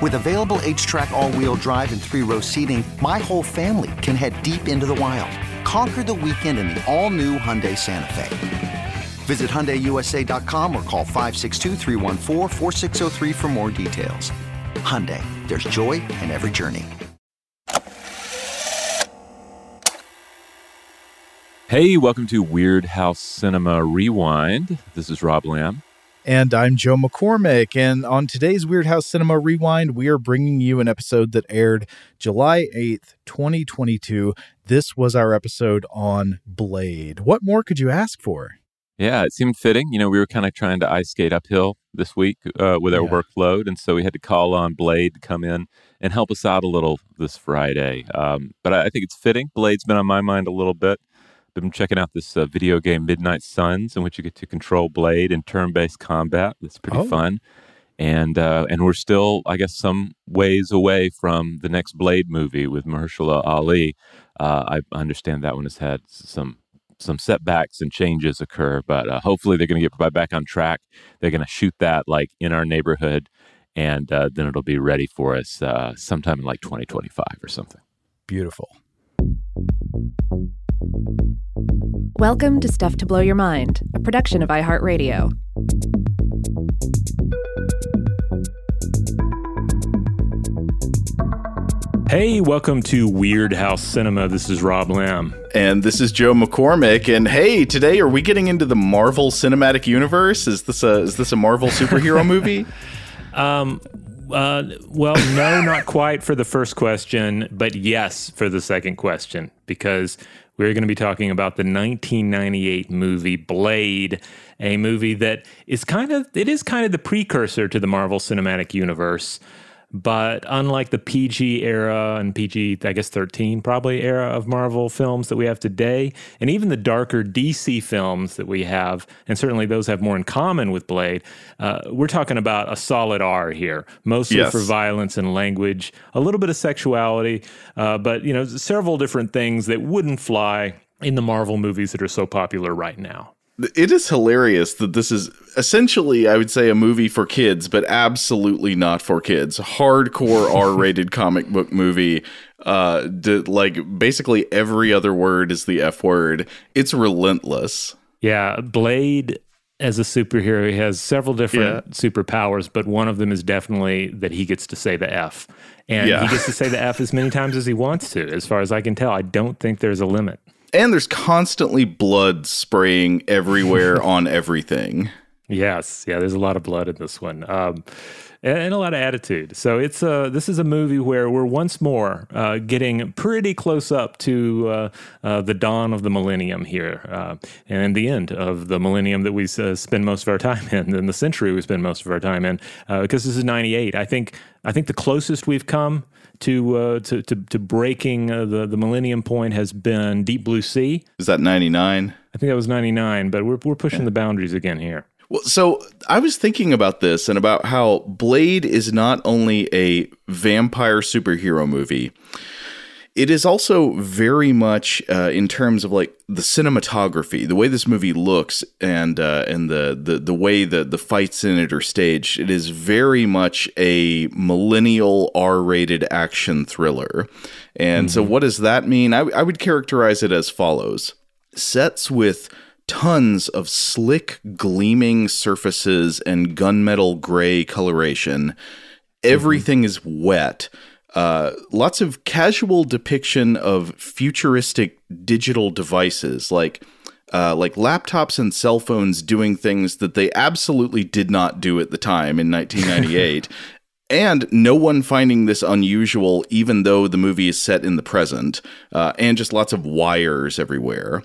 With available H-Track all-wheel drive and three-row seating, my whole family can head deep into the wild. Conquer the weekend in the all-new Hyundai Santa Fe. Visit HyundaiUSA.com or call 562 for more details. Hyundai, there's joy in every journey. Hey, welcome to Weirdhouse Cinema Rewind. This is Rob Lamb. And I'm Joe McCormick. And on today's Weirdhouse Cinema Rewind, we are bringing you an episode that aired July 8th, 2022. This was our episode on Blade. What more could you ask for? Yeah, it seemed fitting. You know, we were kind of trying to ice skate uphill this week uh, with our yeah. workload. And so we had to call on Blade to come in and help us out a little this Friday. Um, but I, I think it's fitting. Blade's been on my mind a little bit been checking out this uh, video game Midnight Suns, in which you get to control Blade in turn-based combat. That's pretty oh. fun. And uh, and we're still, I guess, some ways away from the next Blade movie with Mahershala Ali. Uh, I understand that one has had some some setbacks and changes occur, but uh, hopefully they're going to get back on track. They're going to shoot that like in our neighborhood, and uh, then it'll be ready for us uh, sometime in like 2025 or something. Beautiful. Welcome to Stuff to Blow Your Mind, a production of iHeartRadio. Hey, welcome to Weirdhouse Cinema. This is Rob Lamb. And this is Joe McCormick. And hey, today are we getting into the Marvel Cinematic Universe? Is this a is this a Marvel superhero movie? Um, uh, well, no, not quite for the first question, but yes for the second question, because we're going to be talking about the 1998 movie Blade, a movie that is kind of it is kind of the precursor to the Marvel Cinematic Universe. But unlike the PG era and PG, I guess 13 probably era of Marvel films that we have today, and even the darker DC films that we have, and certainly those have more in common with Blade, uh, we're talking about a solid R here, mostly yes. for violence and language, a little bit of sexuality, uh, but you know several different things that wouldn't fly in the Marvel movies that are so popular right now it is hilarious that this is essentially, I would say, a movie for kids, but absolutely not for kids. Hardcore R-rated comic book movie. Uh, like basically every other word is the F word. It's relentless. Yeah, Blade as a superhero he has several different yeah. superpowers, but one of them is definitely that he gets to say the F. And yeah. he gets to say the F as many times as he wants to, as far as I can tell. I don't think there's a limit and there's constantly blood spraying everywhere on everything. Yes, yeah, there's a lot of blood in this one. Um, and, a lot of attitude. So it's a uh, this is a movie where we're once more uh, getting pretty close up to uh, uh, the dawn of the millennium here, uh, and the end of the millennium that we uh, spend most of our time in, and the century we spend most of our time in. because this is '98, I think I think the closest we've come to uh, to, to, to breaking uh, the the Millennium Point has been Deep Blue Sea. Is that ninety nine? I think that was ninety nine, but we're we're pushing yeah. the boundaries again here. Well, so I was thinking about this and about how Blade is not only a vampire superhero movie it is also very much uh, in terms of like the cinematography, the way this movie looks, and uh, and the, the the way the the fights in it are staged. It is very much a millennial R-rated action thriller. And mm-hmm. so, what does that mean? I, I would characterize it as follows: sets with tons of slick, gleaming surfaces and gunmetal gray coloration. Everything mm-hmm. is wet uh, lots of casual depiction of futuristic digital devices like uh, like laptops and cell phones doing things that they absolutely did not do at the time in 1998 and no one finding this unusual even though the movie is set in the present uh, and just lots of wires everywhere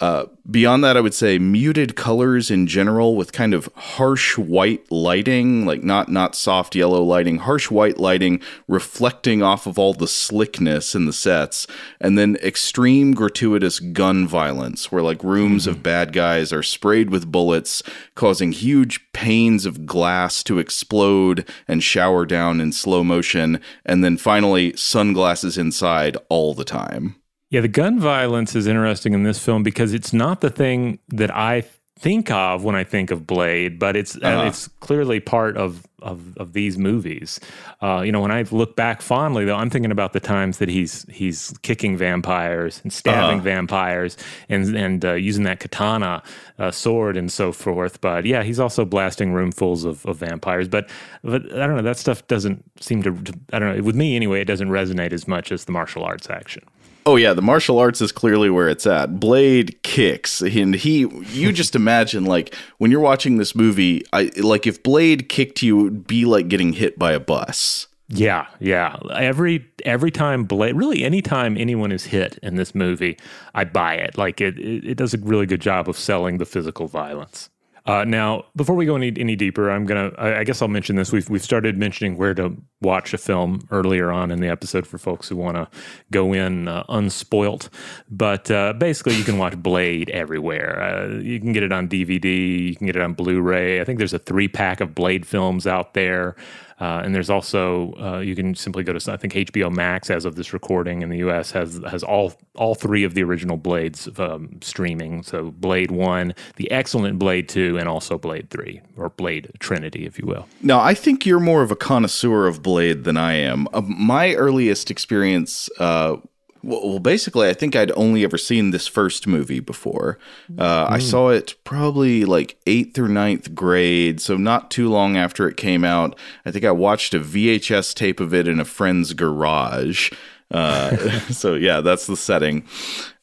uh, beyond that, I would say muted colors in general, with kind of harsh white lighting, like not not soft yellow lighting, harsh white lighting reflecting off of all the slickness in the sets, and then extreme gratuitous gun violence, where like rooms mm-hmm. of bad guys are sprayed with bullets, causing huge panes of glass to explode and shower down in slow motion, and then finally sunglasses inside all the time. Yeah, the gun violence is interesting in this film because it's not the thing that I think of when I think of Blade, but it's uh, uh-huh. uh, it's clearly part of of, of these movies. Uh, you know, when I look back fondly, though, I'm thinking about the times that he's he's kicking vampires and stabbing uh-huh. vampires and and uh, using that katana uh, sword and so forth. But yeah, he's also blasting roomfuls of, of vampires. But but I don't know, that stuff doesn't seem to I don't know with me anyway. It doesn't resonate as much as the martial arts action. Oh yeah, the martial arts is clearly where it's at. Blade kicks, and he. You just imagine like when you're watching this movie, I like if Blade kicked you, it would be like getting hit by a bus. Yeah, yeah. Every every time Blade, really, anytime anyone is hit in this movie, I buy it. Like it, it, it does a really good job of selling the physical violence. Uh, now, before we go any, any deeper, I'm gonna. I, I, guess I'll mention this. We've we've started mentioning where to watch a film earlier on in the episode for folks who want to go in uh, unspoilt. But uh, basically, you can watch Blade everywhere. Uh, you can get it on DVD. You can get it on Blu-ray. I think there's a three pack of Blade films out there. Uh, and there's also uh, you can simply go to I think HBO Max as of this recording in the U.S. has has all all three of the original Blades um, streaming. So Blade One, the excellent Blade Two, and also Blade Three or Blade Trinity, if you will. Now I think you're more of a connoisseur of Blade than I am. Uh, my earliest experience uh, well, basically, I think I'd only ever seen this first movie before. Uh, mm. I saw it probably like eighth or ninth grade, so not too long after it came out. I think I watched a VHS tape of it in a friend's garage. Uh, so yeah, that's the setting.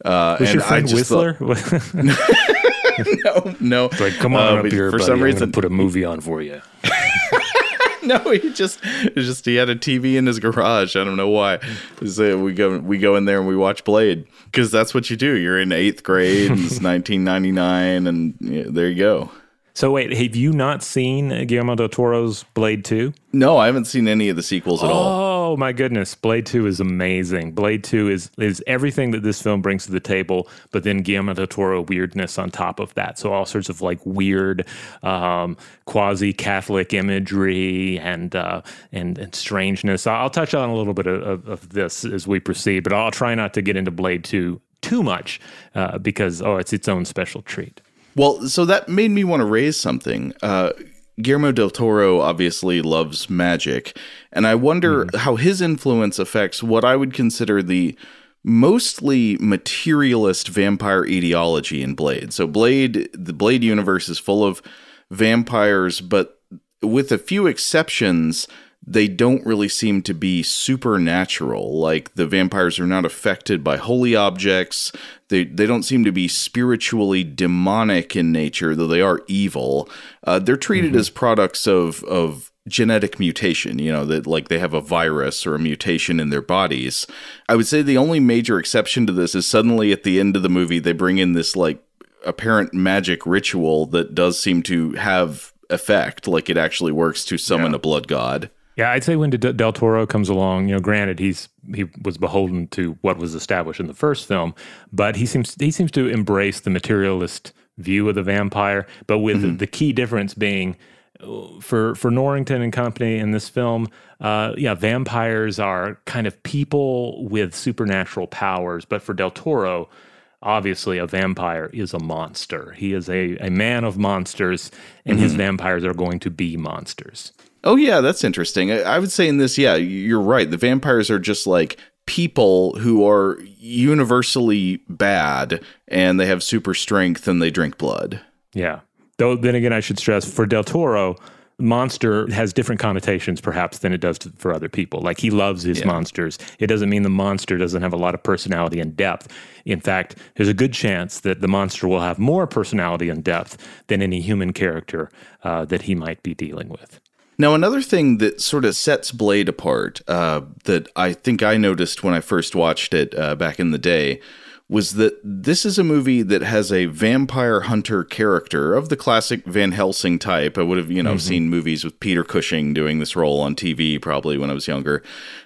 Uh, Was your friend Whistler? no, no. It's like, come on uh, up here, for buddy. some reason, put a movie on for you. no, he just just he had a TV in his garage. I don't know why. So we go we go in there and we watch Blade because that's what you do. You're in eighth grade. and it's 1999, and yeah, there you go. So wait, have you not seen Guillermo del Toro's Blade Two? No, I haven't seen any of the sequels at oh, all. Oh my goodness, Blade Two is amazing. Blade Two is is everything that this film brings to the table, but then Guillermo del Toro weirdness on top of that. So all sorts of like weird, um, quasi Catholic imagery and uh, and and strangeness. I'll touch on a little bit of, of, this as we proceed, but I'll try not to get into Blade Two too much uh, because oh, it's its own special treat. Well, so that made me want to raise something. Uh, Guillermo del Toro obviously loves magic, and I wonder mm. how his influence affects what I would consider the mostly materialist vampire ideology in Blade. So Blade, the Blade universe is full of vampires, but with a few exceptions, they don't really seem to be supernatural. Like the vampires are not affected by holy objects. They they don't seem to be spiritually demonic in nature, though they are evil. Uh, they're treated mm-hmm. as products of of genetic mutation. You know that like they have a virus or a mutation in their bodies. I would say the only major exception to this is suddenly at the end of the movie they bring in this like apparent magic ritual that does seem to have effect like it actually works to summon yeah. a blood god yeah, I'd say when Del Toro comes along, you know, granted he's he was beholden to what was established in the first film, but he seems he seems to embrace the materialist view of the vampire, but with mm-hmm. the, key difference being for for Norrington and company in this film, uh, yeah, vampires are kind of people with supernatural powers, but for Del Toro, obviously a vampire is a monster. He is a, a man of monsters, and his vampires are going to be monsters. Oh yeah, that's interesting. I, I would say in this, yeah, you're right. The vampires are just like people who are universally bad, and they have super strength and they drink blood. Yeah. Though then again, I should stress for Del Toro, monster has different connotations perhaps than it does to, for other people. Like he loves his monsters. It doesn't mean the monster doesn't have a lot of personality and depth. In fact, there's a good chance that the monster will have more personality and depth than any human character uh, that he might be dealing with. Now, another thing that sort of sets Blade apart uh, that I think I noticed when I first watched it uh, back in the day was that this is a movie that has a vampire hunter character of the classic Van Helsing type. I would have, you know, seen movies with Peter Cushing doing this role on TV probably when I was younger.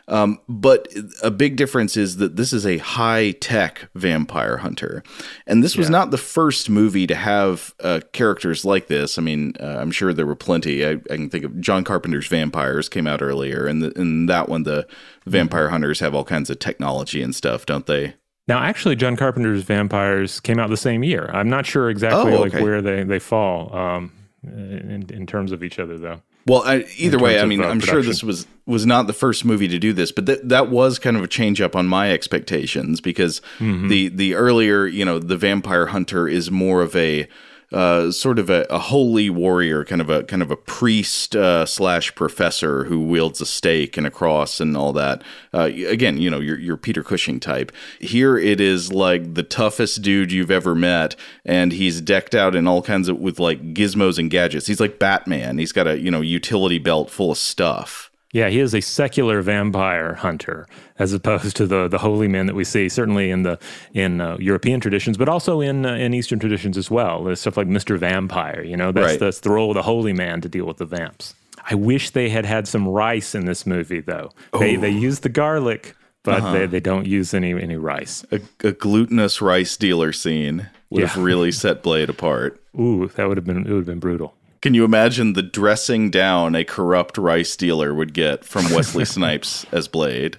Um, but a big difference is that this is a high tech vampire hunter. And this was not the first movie to have uh, characters like this. I mean, uh, I'm sure there were plenty. I, I can think of John Carpenter's Vampires came out earlier. And in that one, the vampire hunters have all kinds of technology and stuff, don't they? Now, actually, John Carpenter's Vampires came out the same year. I'm not sure exactly Oh, like where they, they fall um, in, in terms of each other, though. Well, I, either way, I mean, uh, I'm sure this was was not the first movie to do this, but that that was kind of a change up on my expectations because Mm-hmm. the the earlier, you know, the vampire hunter is more of a uh, sort of a, a holy warrior, kind of a kind of a priest uh, slash professor who wields a stake and a cross and all that. Uh, again, you know, your your Peter Cushing type. Here it is like the toughest dude you've ever met, and he's decked out in all kinds of with like gizmos and gadgets. He's like Batman. He's got a you know utility belt full of stuff. Yeah, he is a secular vampire hunter, as opposed to the the holy men that we see certainly in the in uh, European traditions, but also in uh, in Eastern traditions as well. There's stuff like Mister Vampire. You know, that's Right. that's the role of the holy man to deal with the vamps. I wish they had had some rice in this movie, though. They they use the garlic, but they, they don't use any any rice. A, a glutinous rice dealer scene would have really set Blade apart. Ooh, that would have been it would have been brutal. Can you imagine the dressing down a corrupt rice dealer would get from Wesley Snipes as Blade?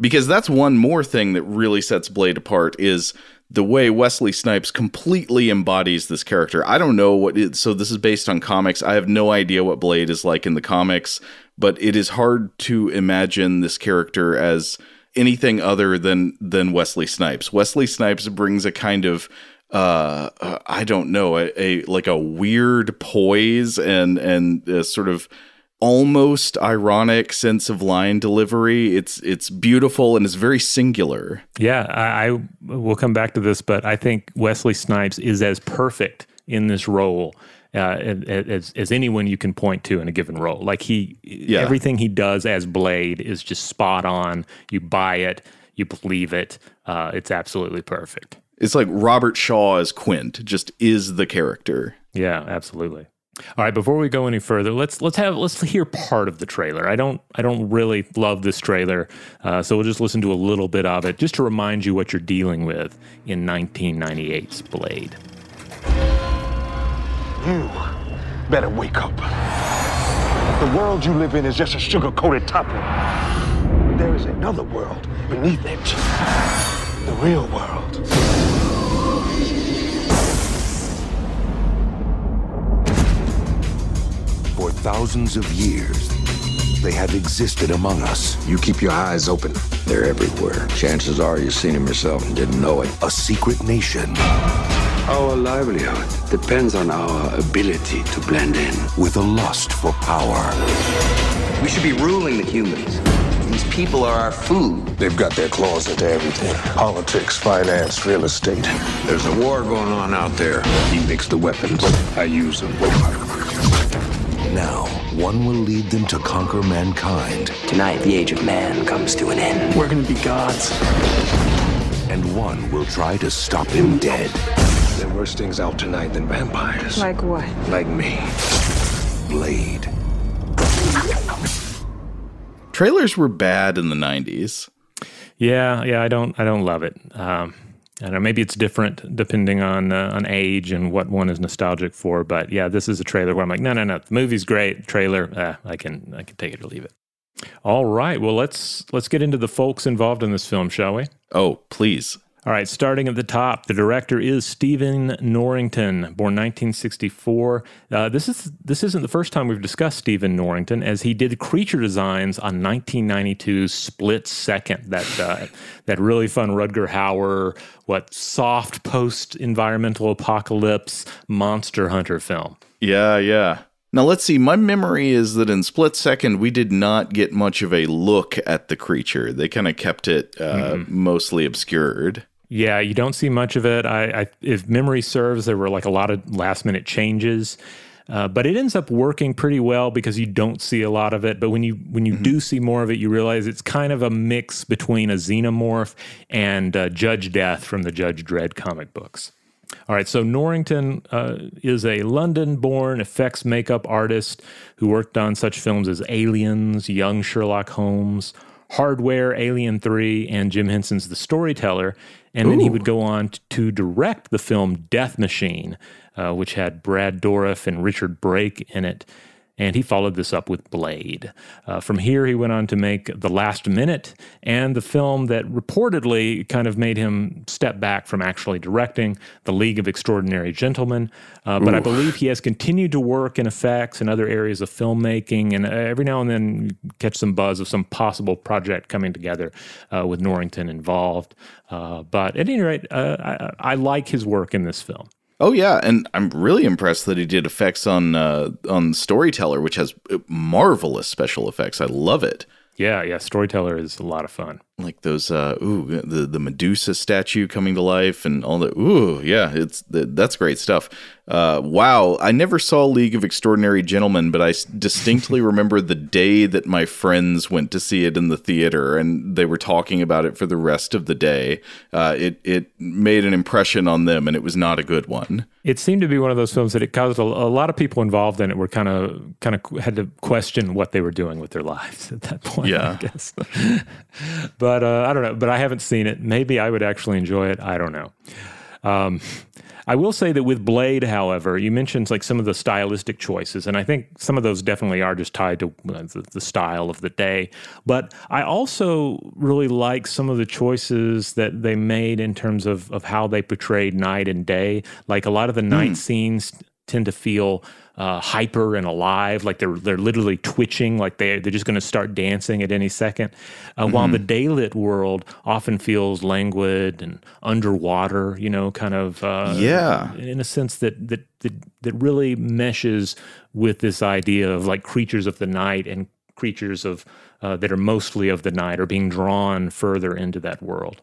Because that's one more thing that really sets Blade apart is the way Wesley Snipes completely embodies this character. I don't know what it so this is based on comics. I have no idea what Blade is like in the comics, but it is hard to imagine this character as anything other than than Wesley Snipes. Wesley Snipes brings a kind of uh, I don't know, a, a like a weird poise and and a sort of almost ironic sense of line delivery. It's it's beautiful and it's very singular. Yeah, I, I will come back to this, but I think Wesley Snipes is as perfect in this role uh, as as anyone you can point to in a given role. Like he, everything he does as Blade is just spot on. You buy it, you believe it. Uh, it's absolutely perfect. It's like Robert Shaw as Quint, just is the character. Yeah, absolutely. All right, before we go any further, let's let's have let's hear part of the trailer. I don't I don't really love this trailer, uh, so we'll just listen to a little bit of it, just to remind you what you're dealing with in 1998's Blade. You better wake up. The world you live in is just a sugar coated topping. There is another world beneath it. The real world. For thousands of years, they have existed among us. You keep your eyes open. They're everywhere. Chances are you've seen them yourself and didn't know it. A secret nation Our livelihood depends on our ability to blend in. with a lust for power. We should be ruling the humans. These people are our food. They've got their claws into everything politics, finance, real estate. There's a war going on out there. He makes the weapons. I use them. Now, one will lead them to conquer mankind, Tonight, the age of man comes to an end. We're gonna be gods. and one will try to stop him dead. There are worse things out tonight than vampires. Like what? Like me. Blade. Trailers were bad in the 90s. Yeah, yeah, I don't I don't love it. Um, I don't know. Maybe it's different depending on uh, on age and what one is nostalgic for. But yeah, this is a trailer where I'm like, no, no, no. The movie's great. Trailer, uh, I can I can take it or leave it. All right. Well, let's let's get into the folks involved in this film, shall we? Oh, please. All right, starting at the top, the director is Stephen Norrington, born 1964. Uh, this is this isn't the first time we've discussed Stephen Norrington, as he did creature designs on 1992's Split Second, that uh, that really fun Rutger Hauer, what soft post-environmental apocalypse monster hunter film. Yeah, yeah. Now let's see. My memory is that in Split Second we did not get much of a look at the creature. They kind of kept it uh, mm-hmm. mostly obscured. Yeah, you don't see much of it. I, I, if memory serves, there were like a lot of last minute changes, uh, but it ends up working pretty well because you don't see a lot of it. But when you when you mm-hmm. do see more of it, you realize it's kind of a mix between a xenomorph and uh, Judge Death from the Judge Dredd comic books. All right, so Norrington uh, is a London born effects makeup artist who worked on such films as Aliens, Young Sherlock Holmes, Hardware, Alien 3, and Jim Henson's The Storyteller. And Ooh. then he would go on to direct the film Death Machine, uh, which had Brad Dourif and Richard Brake in it and he followed this up with Blade. Uh, from here, he went on to make The Last Minute and the film that reportedly kind of made him step back from actually directing, The League of Extraordinary Gentlemen. Uh, but I believe he has continued to work in effects and other areas of filmmaking, and uh, every now and then catch some buzz of some possible project coming together uh, with Norrington involved. Uh, but at any rate, uh, I, I like his work in this film. Oh yeah, and I'm really impressed that he did effects on uh, on Storyteller, which has marvelous special effects. I love it. Yeah, yeah, Storyteller is a lot of fun like those uh ooh the the Medusa statue coming to life and all that ooh yeah it's that's great stuff. Uh wow I never saw League of Extraordinary Gentlemen but I distinctly remember the day that my friends went to see it in the theater and they were talking about it for the rest of the day. Uh it it made an impression on them and it was not a good one. It seemed to be one of those films that it caused a, a lot of people involved in it were kind of kind of had to question what they were doing with their lives at that point yeah. I guess. But but uh, I don't know. But I haven't seen it. Maybe I would actually enjoy it. I don't know. Um, I will say that with Blade, however, you mentioned like some of the stylistic choices, and I think some of those definitely are just tied to uh, the, the, style of the day. But I also really like some of the choices that they made in terms of of how they portrayed night and day. Like a lot of the night mm. scenes tend to feel uh, hyper and alive, like they're they're literally twitching, like they they're just going to start dancing at any second. Uh, mm-hmm. While the daylit world often feels languid and underwater, you know, kind of uh, yeah, in a sense that that that that really meshes with this idea of like creatures of the night and creatures of uh, that are mostly of the night are being drawn further into that world.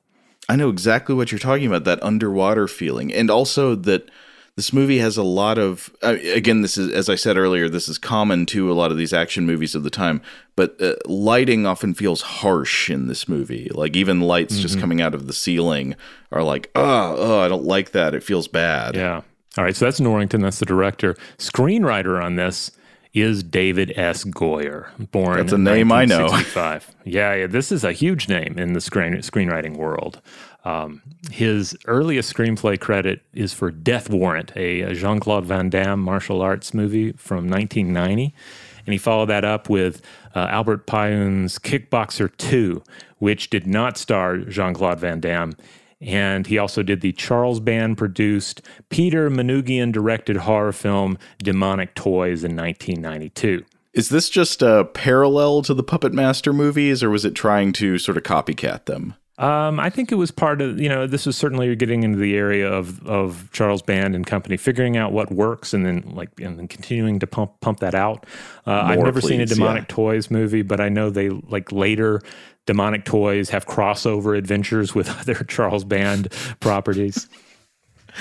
I know exactly what you're talking about that underwater feeling, and also that this movie has a lot of uh, again this is as i said earlier this is common to a lot of these action movies of the time but uh, lighting often feels harsh in this movie like even lights mm-hmm. just coming out of the ceiling are like oh, oh i don't like that it feels bad yeah all right so that's norrington that's the director screenwriter on this is David S. Goyer, born. That's a name I know. yeah, yeah, this is a huge name in the screen screenwriting world. Um, his earliest screenplay credit is for Death Warrant, a, Jean Claude Van Damme martial arts movie from 1990. And he followed that up with uh, Albert Pyun's Kickboxer 2, which did not star Jean Claude Van Damme. And he also did the Charles Band produced, Peter Manoogian directed horror film Demonic Toys in 1992. Is this just a parallel to the Puppet Master movies, or was it trying to sort of copycat them? Um, I think it was part of you know this was certainly getting into the area of of Charles Band and company figuring out what works and then like and then continuing to pump pump that out. Uh, I've never please, seen a Demonic yeah. Toys movie, but I know they like later Demonic Toys have crossover adventures with other Charles Band properties.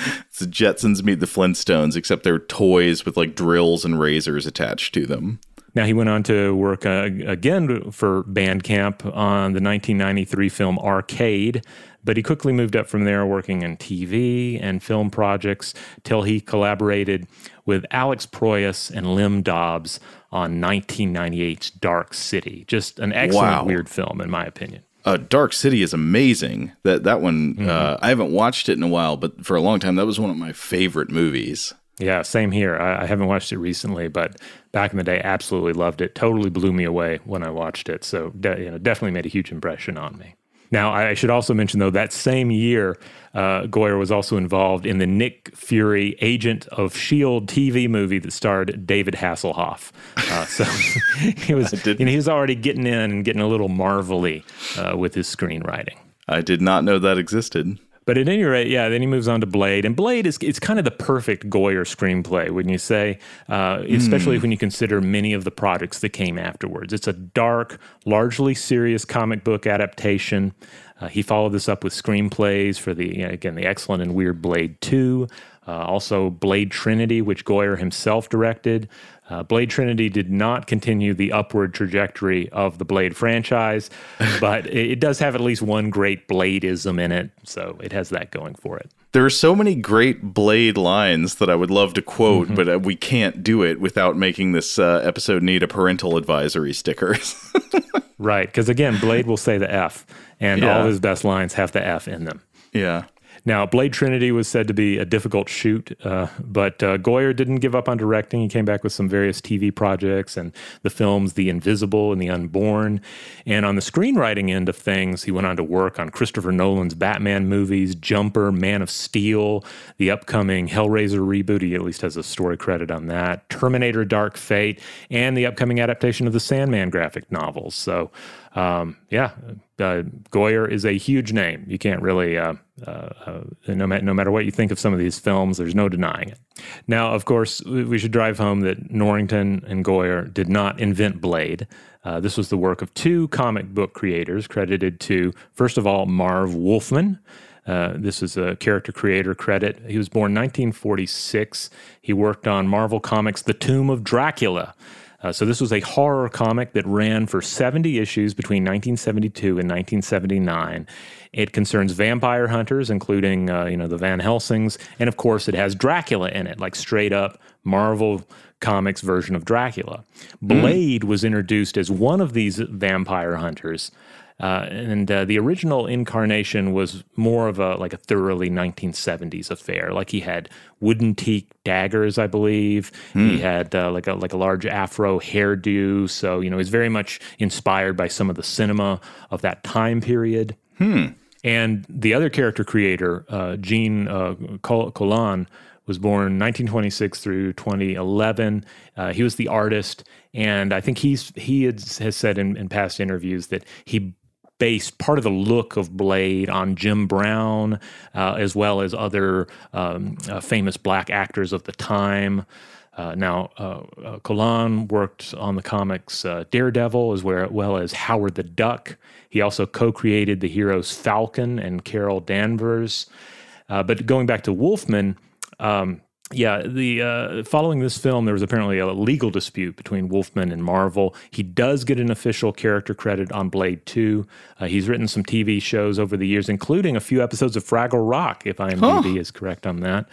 It's the Jetsons meet the Flintstones, except they're toys with like drills and razors attached to them. Now, he went on to work uh, again for Bandcamp on the 1993 film Arcade, but he quickly moved up from there, working in TV and film projects, till he collaborated with Alex Proyas and Lem Dobbs on 1998's Dark City. Just an excellent wow. weird film, in my opinion. Uh, Dark City is amazing. That that one mm-hmm. uh, I haven't watched it in a while, but for a long time that was one of my favorite movies. Yeah, same here. I, I, haven't watched it recently, but back in the day, absolutely loved it. Totally blew me away when I watched it. So de- you know, definitely made a huge impression on me. Now, I should also mention, though, that same year, uh, Goyer was also involved in the Nick Fury Agent of S.H.I.E.L.D. TV movie that starred David Hasselhoff. Uh, so he was, you know, he was already getting in and getting a little marvelly uh, with his screenwriting. I did not know that existed. But at any rate, yeah, then he moves on to Blade, and Blade is it's kind of the perfect Goyer screenplay, wouldn't you say? Uh, especially mm. when you consider many of the projects that came afterwards. It's a dark, largely serious comic book adaptation. Uh, he followed this up with screenplays for the you know, again the excellent and weird Blade Two, uh, also Blade Trinity, which Goyer himself directed. Uh, Blade Trinity did not continue the upward trajectory of the Blade franchise, but it, does have at least one great Bladeism in it, so it has that going for it. There are so many great Blade lines that I would love to quote, mm-hmm. but uh, we can't do it without making this uh, episode need a parental advisory sticker. right, because again, Blade will say the F, and yeah. all his best lines have the F in them. Yeah. Now, Blade Trinity was said to be a difficult shoot, uh, but uh, Goyer didn't give up on directing. He came back with some various TV projects and the films The Invisible and The Unborn. And on the screenwriting end of things, he went on to work on Christopher Nolan's Batman movies, Jumper, Man of Steel, the upcoming Hellraiser reboot. He at least has a story credit on that, Terminator Dark Fate, and the upcoming adaptation of the Sandman graphic novels. So, um, yeah, uh, Goyer is a huge name. You can't really, uh, uh, uh, no, ma- no matter what you think of some of these films, there's no denying it. Now, of course, we should drive home that Norrington and Goyer did not invent Blade. Uh, this was the work of two comic book creators credited to, first of all, Marv Wolfman. Uh, this is a character creator credit. He was born 1946. He worked on Marvel Comics' The Tomb of Dracula. Uh, so this was a horror comic that ran for 70 issues between 1972 and 1979. It concerns vampire hunters, including uh, you know the Van Helsings, and of course it has Dracula in it, like straight up Marvel Comics version of Dracula. Hmm. Blade mm. was introduced as one of these vampire hunters uh, and uh, the original incarnation was more of a like a thoroughly 1970s affair. Like he had wooden teak daggers, I believe. Mm. He had uh, like a like a large afro hairdo. So you know he's very much inspired by some of the cinema of that time period. Hmm. And the other character creator, uh, Gene uh, Colan, was born 1926 through 2011. Uh, he was the artist, and I think he's he had, has said in, in past interviews that he based part of the look of Blade on Jim Brown, uh, as well as other um, uh, famous black actors of the time. Uh, now, uh, uh worked on the comics uh, Daredevil as well as Howard the Duck. He also co created the heroes Falcon and Carol Danvers. Uh, but going back to Wolfman, um, yeah, the uh, following this film, there was apparently a legal dispute between Wolfman and Marvel. He does get an official character credit on Blade Two. Uh, he's written some TV shows over the years, including a few episodes of Fraggle Rock, if IMDb huh. is correct on that.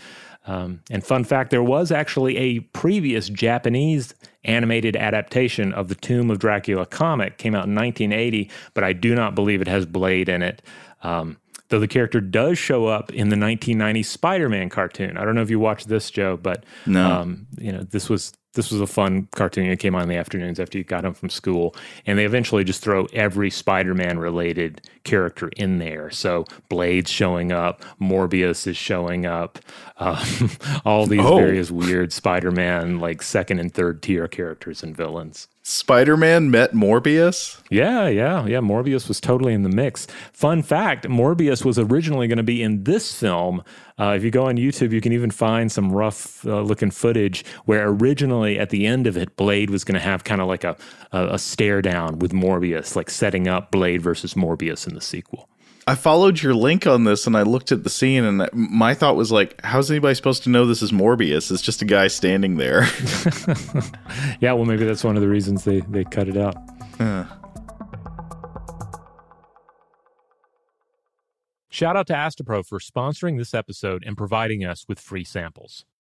Um, and fun fact, there was actually a previous Japanese animated adaptation of the Tomb of Dracula comic, came out in 1980, but I do not believe it has Blade in it. Um, though the character does show up in the 1990 Spider-Man cartoon. I don't know if you watched this, Joe, but no. Um, you know this was this was a fun cartoon. It came on in the afternoons after you got home from school, and they eventually just throw every Spider-Man related character in there. So Blade's showing up, Morbius is showing up, um, all these oh. various weird Spider-Man like second and third tier characters and villains. Spider Man met Morbius? Yeah, yeah, yeah. Morbius was totally in the mix. Fun fact Morbius was originally going to be in this film. Uh, if you go on YouTube, you can even find some rough uh, looking footage where originally at the end of it, Blade was going to have kind of like a, a, a stare down with Morbius, like setting up Blade versus Morbius in the sequel. I followed your link on this and I looked at the scene and my thought was like, how's anybody supposed to know this is Morbius? It's just a guy standing there. yeah, well, maybe that's one of the reasons they, they cut it out. Uh. Shout out to Astepro for sponsoring this episode and providing us with free samples.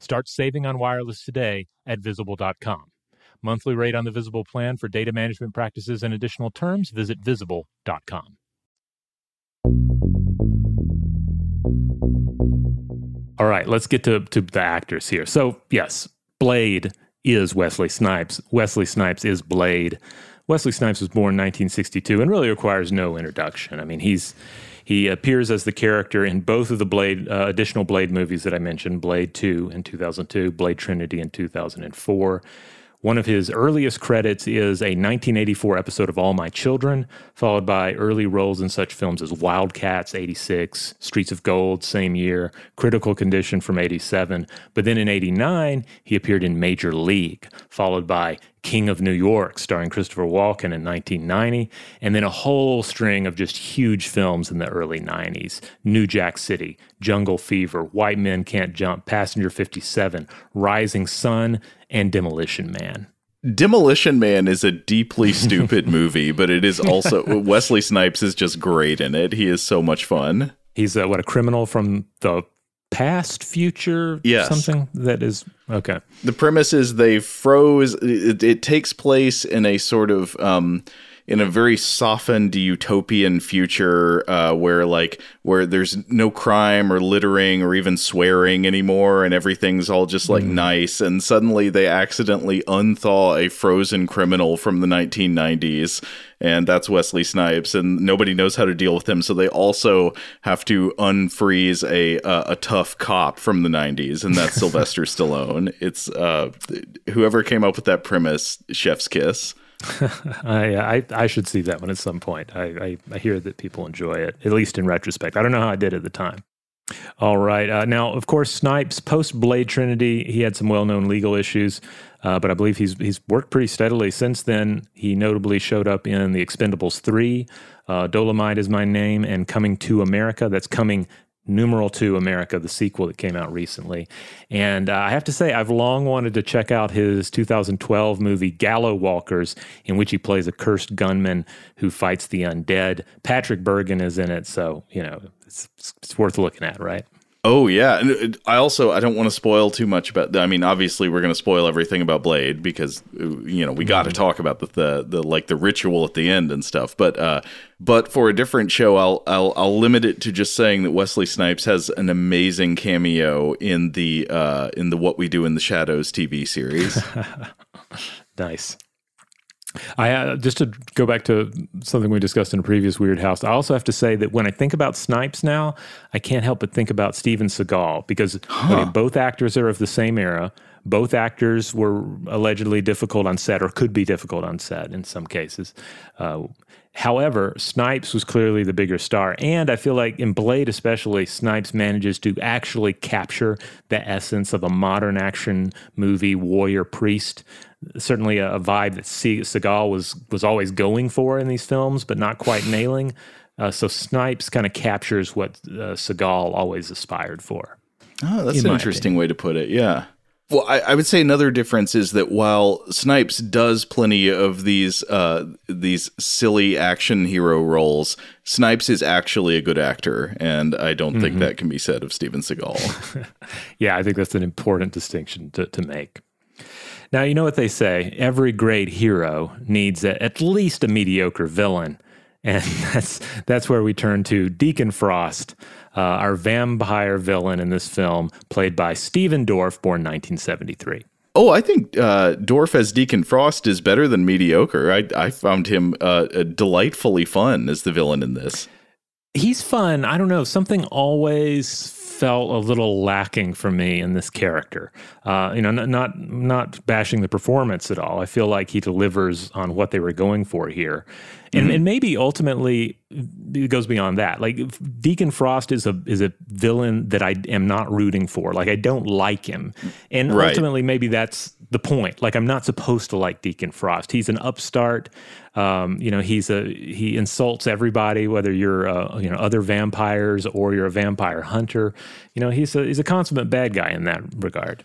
Start saving on wireless today at visible.com. Monthly rate on the Visible plan for data management practices and additional terms, visit visible.com. All right, let's get to, to the actors here. So, yes, Blade is Wesley Snipes. Wesley Snipes is Blade. Wesley Snipes was born in 1962 and really requires no introduction. I mean, he's he appears as the character in both of the Blade uh, additional Blade movies that I mentioned, Blade 2 in 2002, Blade Trinity in 2004. One of his earliest credits is a 1984 episode of All My Children, followed by early roles in such films as Wildcats 86, Streets of Gold same year, Critical Condition from 87. But then in 89, he appeared in Major League, followed by King of New York, starring Christopher Walken in 1990, and then a whole string of just huge films in the early 90s New Jack City, Jungle Fever, White Men Can't Jump, Passenger 57, Rising Sun, and Demolition Man. Demolition Man is a deeply stupid movie, but it is also Wesley Snipes is just great in it. He is so much fun. He's a, what a criminal from the past, future, yes. something that is okay. The premise is they froze. It, it takes place in a sort of um, in a very softened utopian future uh, where like where there's no crime or littering or even swearing anymore and everything's all just like mm. nice and suddenly they accidentally unthaw a frozen criminal from the 1990s and that's Wesley Snipes, and nobody knows how to deal with him. So they also have to unfreeze a a, a tough cop from the '90s, and that's Sylvester Stallone. It's uh, whoever came up with that premise, Chef's Kiss. I, I, I should see that one at some point. I, I, I hear that people enjoy it, at least in retrospect. I don't know how I did at the time. All right. Uh, now, of course, Snipes post Blade Trinity, he had some well known legal issues. Uh, but I believe he's he's worked pretty steadily since then. He notably showed up in The Expendables 3, uh, Dolomite is My Name, and Coming to America. That's coming numeral 2 America, the sequel that came out recently. And uh, I have to say, I've long wanted to check out his 2012 movie Gallowwalkers, in which he plays a cursed gunman who fights the undead. Patrick Bergin is in it, so you know it's, it's worth looking at, right? Oh yeah, and I also I don't want to spoil too much about. I mean, obviously we're going to spoil everything about Blade because you know we got to mm-hmm. talk about the, the, the like the ritual at the end and stuff. But uh, but for a different show, I'll I'll I'll limit it to just saying that Wesley Snipes has an amazing cameo in the uh, in the What We Do in the Shadows TV series. nice. I uh, just to go back to something we discussed in a previous Weirdhouse. I also have to say that when I think about Snipes now, I can't help but think about Steven Seagal because huh. both actors are of the same era. Both actors were allegedly difficult on set, or could be difficult on set in some cases. Uh, however, Snipes was clearly the bigger star, and I feel like in Blade, especially, Snipes manages to actually capture the essence of a modern action movie warrior priest certainly a, a vibe that C- Seagal was was always going for in these films, but not quite nailing. Uh, so Snipes kind of captures what uh, Seagal always aspired for. Oh, that's in an interesting opinion. way to put it. Yeah. Well, I, I, would say another difference is that while Snipes does plenty of these uh, these silly action hero roles, Snipes is actually a good actor, and I don't mm-hmm. think that can be said of Steven Seagal. yeah, I think that's an important distinction to, to make. Now, you know what they say every great hero needs a, at least a mediocre villain. And that's, that's where we turn to Deacon Frost, uh, our vampire villain in this film, played by Stephen Dorff, born 1973. Oh, I think uh, Dorff as Deacon Frost is better than mediocre. I, I found him uh, delightfully fun as the villain in this. He's fun. I don't know. Something always felt a little lacking for me in this character. Uh, you know, not, not not bashing the performance at all. I feel like he delivers on what they were going for here, and, mm-hmm. and maybe ultimately it goes beyond that. Like Deacon Frost is a is a villain that I am not rooting for. Like I don't like him, and right. ultimately maybe that's the point. Like I'm not supposed to like Deacon Frost. He's an upstart. Um, you know, he's a he insults everybody, whether you're uh, you know other vampires or you're a vampire hunter. You know, he's a he's a consummate bad guy in that regard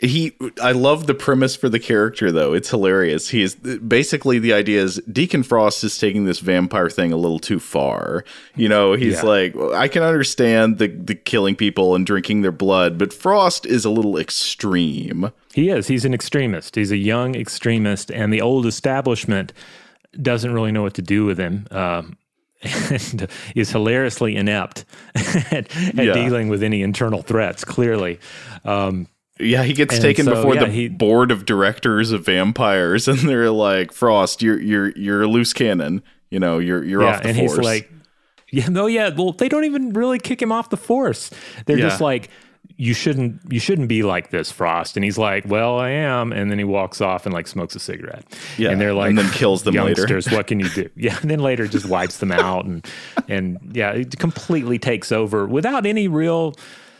he i love the premise for the character though. It's hilarious. He is basically the idea is deacon frost is taking this vampire thing a little too far. You know he's yeah. like i can understand the the killing people and drinking their blood but frost is a little extreme. He is. He's an extremist. He's a young extremist and the old establishment doesn't really know what to do with him um, and is hilariously inept at, at yeah. dealing with any internal threats clearly. Um, yeah, he gets and taken so, before yeah, the he, board of directors of vampires, and they're like, "Frost, you're you're you're a loose cannon. You know, you're you're yeah, off the and force." he's like, "Yeah, no, yeah. Well, they don't even really kick him off the force. They're yeah. just like." You shouldn't you shouldn't be like this, Frost. And he's like, Well, I am. And then he walks off and like smokes a cigarette. Yeah. And they're like and then kills them youngsters, later. what can you do? Yeah. And then later just wipes them out and and yeah, it completely takes over without any real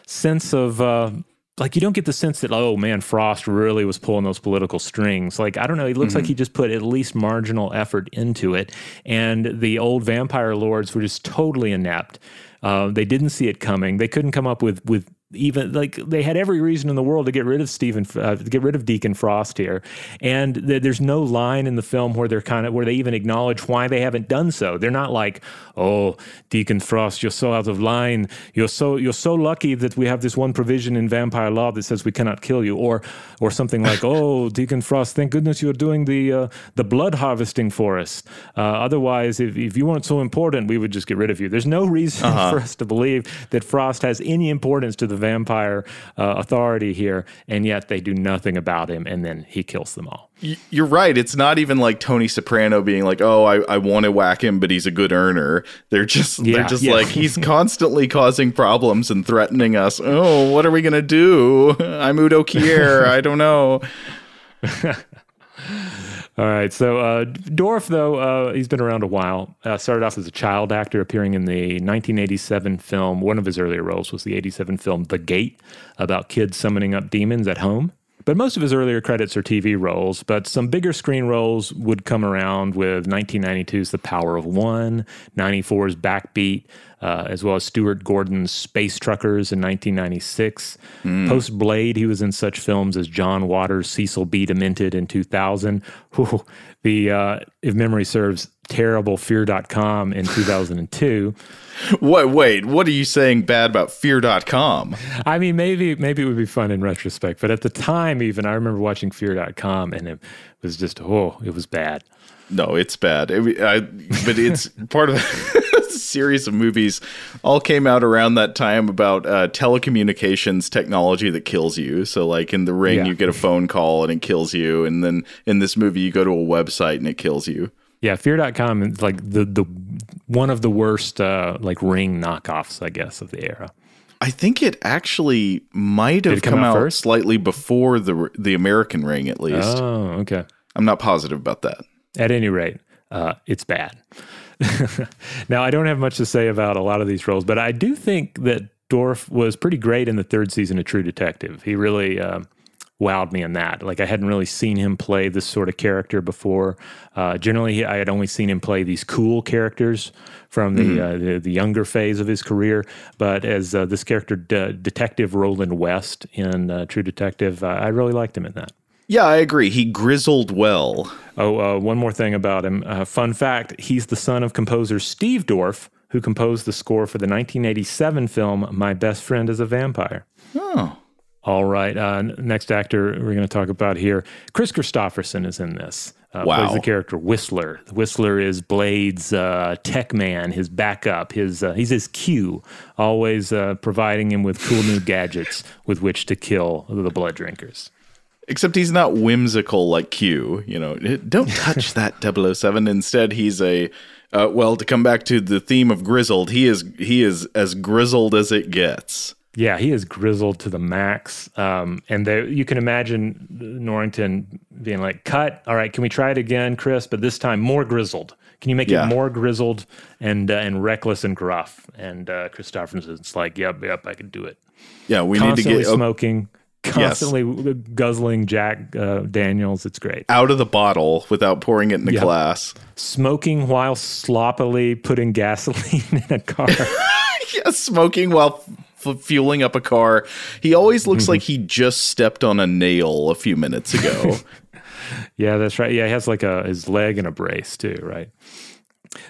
sense of uh, like you don't get the sense that oh man frost really was pulling those political strings. Like i don't know he looks mm-hmm. like he just put at least marginal effort into it and the old vampire lords were just totally inept. Uh, they didn't see it coming. They couldn't come up with with even like they had every reason in the world to get rid of Stephen, uh, get rid of Deacon Frost here, and th- there's no line in the film where they're kind of where they even acknowledge why they haven't done so. They're not like, "Oh, Deacon Frost, you're so out of line. You're so you're so lucky that we have this one provision in vampire law that says we cannot kill you," or or something like, "Oh, Deacon Frost, thank goodness you're doing the uh, the blood harvesting for us. Uh, otherwise, if, if you weren't so important, we would just get rid of you." There's no reason uh-huh. for us to believe that Frost has any importance to the vampire uh, authority here, and yet they do nothing about him, and then he kills them all. You're right. It's not even like Tony Soprano being like, "Oh, I, I want to whack him, but he's a good earner." They're just yeah, they're just yeah. like he's constantly causing problems and threatening us. Oh, what are we gonna do? I'm Udo Kier. I don't know. All right. So uh, Dorff, though, uh, he's been around a while. Uh, started off as a child actor, appearing in the 1987 film. One of his earlier roles was the 87 film The Gate, about kids summoning up demons at home. But most of his earlier credits are TV roles, but some bigger screen roles would come around with 1992's The Power of One, 94's Backbeat, uh, as well as Stuart Gordon's Space Truckers in 1996. Mm. Post Blade, he was in such films as John Waters' Cecil B. Demented in 2000. Ooh, the, uh, if memory serves, terrible Fear.com in 2002. What? Wait, what are you saying bad about Fear.com? I mean, maybe maybe it would be fun in retrospect, but at the time, even I remember watching Fear.com, and it was just oh, it was bad. No, it's bad. It, I, but it's part of series of movies. All came out around that time about uh, telecommunications technology that kills you. So, like in the ring, yeah. you get a phone call and it kills you, and then in this movie, you go to a website and it kills you. Yeah, Fear.com is like the the one of the worst uh, like ring knockoffs, I guess, of the era. I think it actually might have come, come, out, out slightly before the the American Ring, at least. Oh, okay. I'm not positive about that. At any rate, uh, it's bad. now, I don't have much to say about a lot of these roles, but I do think that Dorff was pretty great in the third season of True Detective. He really um, wowed me in that. Like I hadn't really seen him play this sort of character before. Uh, generally, I had only seen him play these cool characters from the mm uh, the, the, younger phase of his career. But as uh, this character, Detective Roland West in uh, True Detective, I really liked him in that. Yeah, I agree. He grizzled well. Oh, uh, one more thing about him. Uh, fun fact: he's the son of composer Steve Dorff, who composed the score for the 1987 film "My Best Friend Is a Vampire." Oh. All right. Uh, next actor we're going to talk about here, Kris Kristofferson is in this. Uh, wow. Plays the character Whistler. Whistler is Blade's uh, tech man, his backup. His uh, he's his Q, always uh, providing him with cool new gadgets with which to kill the blood drinkers. Except he's not whimsical like Q. You know, don't touch that 007. Instead, he's a uh, well. To come back to the theme of grizzled, he is he is as grizzled as it gets. Yeah, he is grizzled to the max. Um, and they, you can imagine Norrington being like, "Cut. All right, can we try it again, Kris? But this time more grizzled. Can you make yeah. it more grizzled and uh, and reckless and gruff?" And uh, Kristofferson's like, "Yep, yep, I can do it." Yeah, we Constantly need to get smoking. Constantly yes. guzzling Jack uh, Daniels. It's great. Out of the bottle without pouring it in a yep. glass. Smoking while sloppily putting gasoline in a car. yeah, smoking while fueling up a car. He always looks like he just stepped on a nail a few minutes ago. yeah, that's right. Yeah, he has like a his leg in a brace too, right?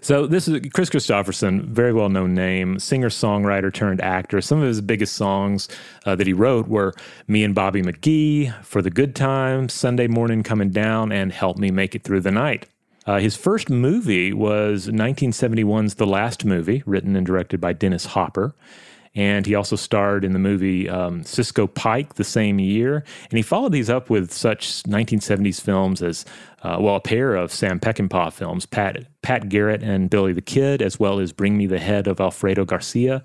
So this is Kris Kristofferson, very well known name, singer songwriter turned actor. Some of his biggest songs uh, that he wrote were "Me and Bobby McGee," "For the Good Times," "Sunday Morning Coming Down," and "Help Me Make It Through the Night." Uh, his first movie was 1971's The Last Movie, written and directed by Dennis Hopper. And he also starred in the movie um, Cisco Pike the same year. And he followed these up with such 1970s films as, uh, well, a pair of Sam Peckinpah films, Pat, Pat Garrett and Billy the Kid, as well as Bring Me the Head of Alfredo Garcia.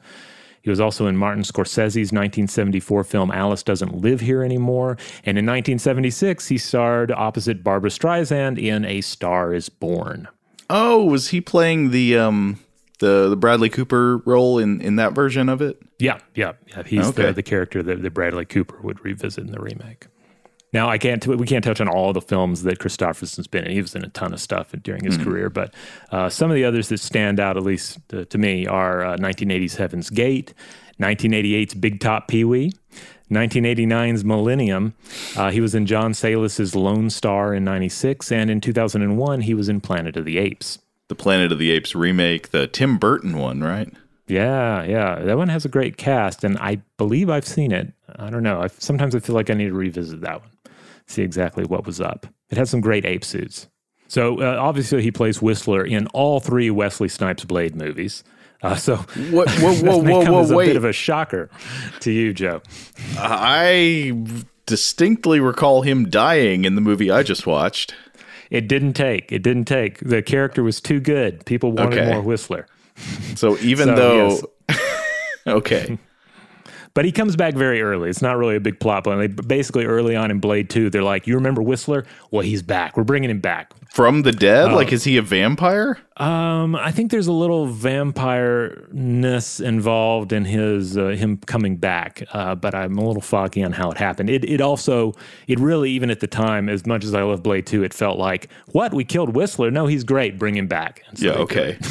He was also in Martin Scorsese's 1974 film Alice Doesn't Live Here Anymore. And in 1976, he starred opposite Barbra Streisand in A Star is Born. Oh, was he playing the um the the Bradley Cooper role in in that version of it? Yeah, yeah, yeah. He's okay. the, the character that, that Bradley Cooper would revisit in the remake. Now I can't we can't touch on all the films that Kristofferson's been in. He was in a ton of stuff during his Mhm. career, but uh, some of the others that stand out, at least to, to me, are uh, 1980's Heaven's Gate, 1988's Big Top Pee Wee. 1989's Millennium. Uh, he was in John Sayles' Lone Star in 96, and in 2001, he was in Planet of the Apes. The Planet of the Apes remake, the Tim Burton one, right? Yeah, yeah. That one has a great cast, and I believe I've seen it. I don't know. I, sometimes I feel like I need to revisit that one, see exactly what was up. It has some great ape suits. So uh, obviously, he plays Whistler in all three Wesley Snipes Blade movies. Uh, so What- whoa, this whoa, may whoa, come whoa, as a wait. bit of a shocker to you, Joe. I distinctly recall him dying in the movie I just watched. It didn't take. It didn't take. The character was too good. People wanted Okay. more Whistler. So even So, though, yes. okay, But he comes back very early. It's not really a big plot point. They basically early on in Blade 2, they're like, "You remember Whistler? Well, he's back. We're bringing him back." from the dead, Oh. like is he a vampire? Um, I think there's a little vampire-ness involved in his uh, him coming back, uh, but I'm a little foggy on how it happened. It it also it really even at the time, as much as I love Blade 2, it felt like what we killed Whistler. No, he's great. Bring him back. So Yeah, okay.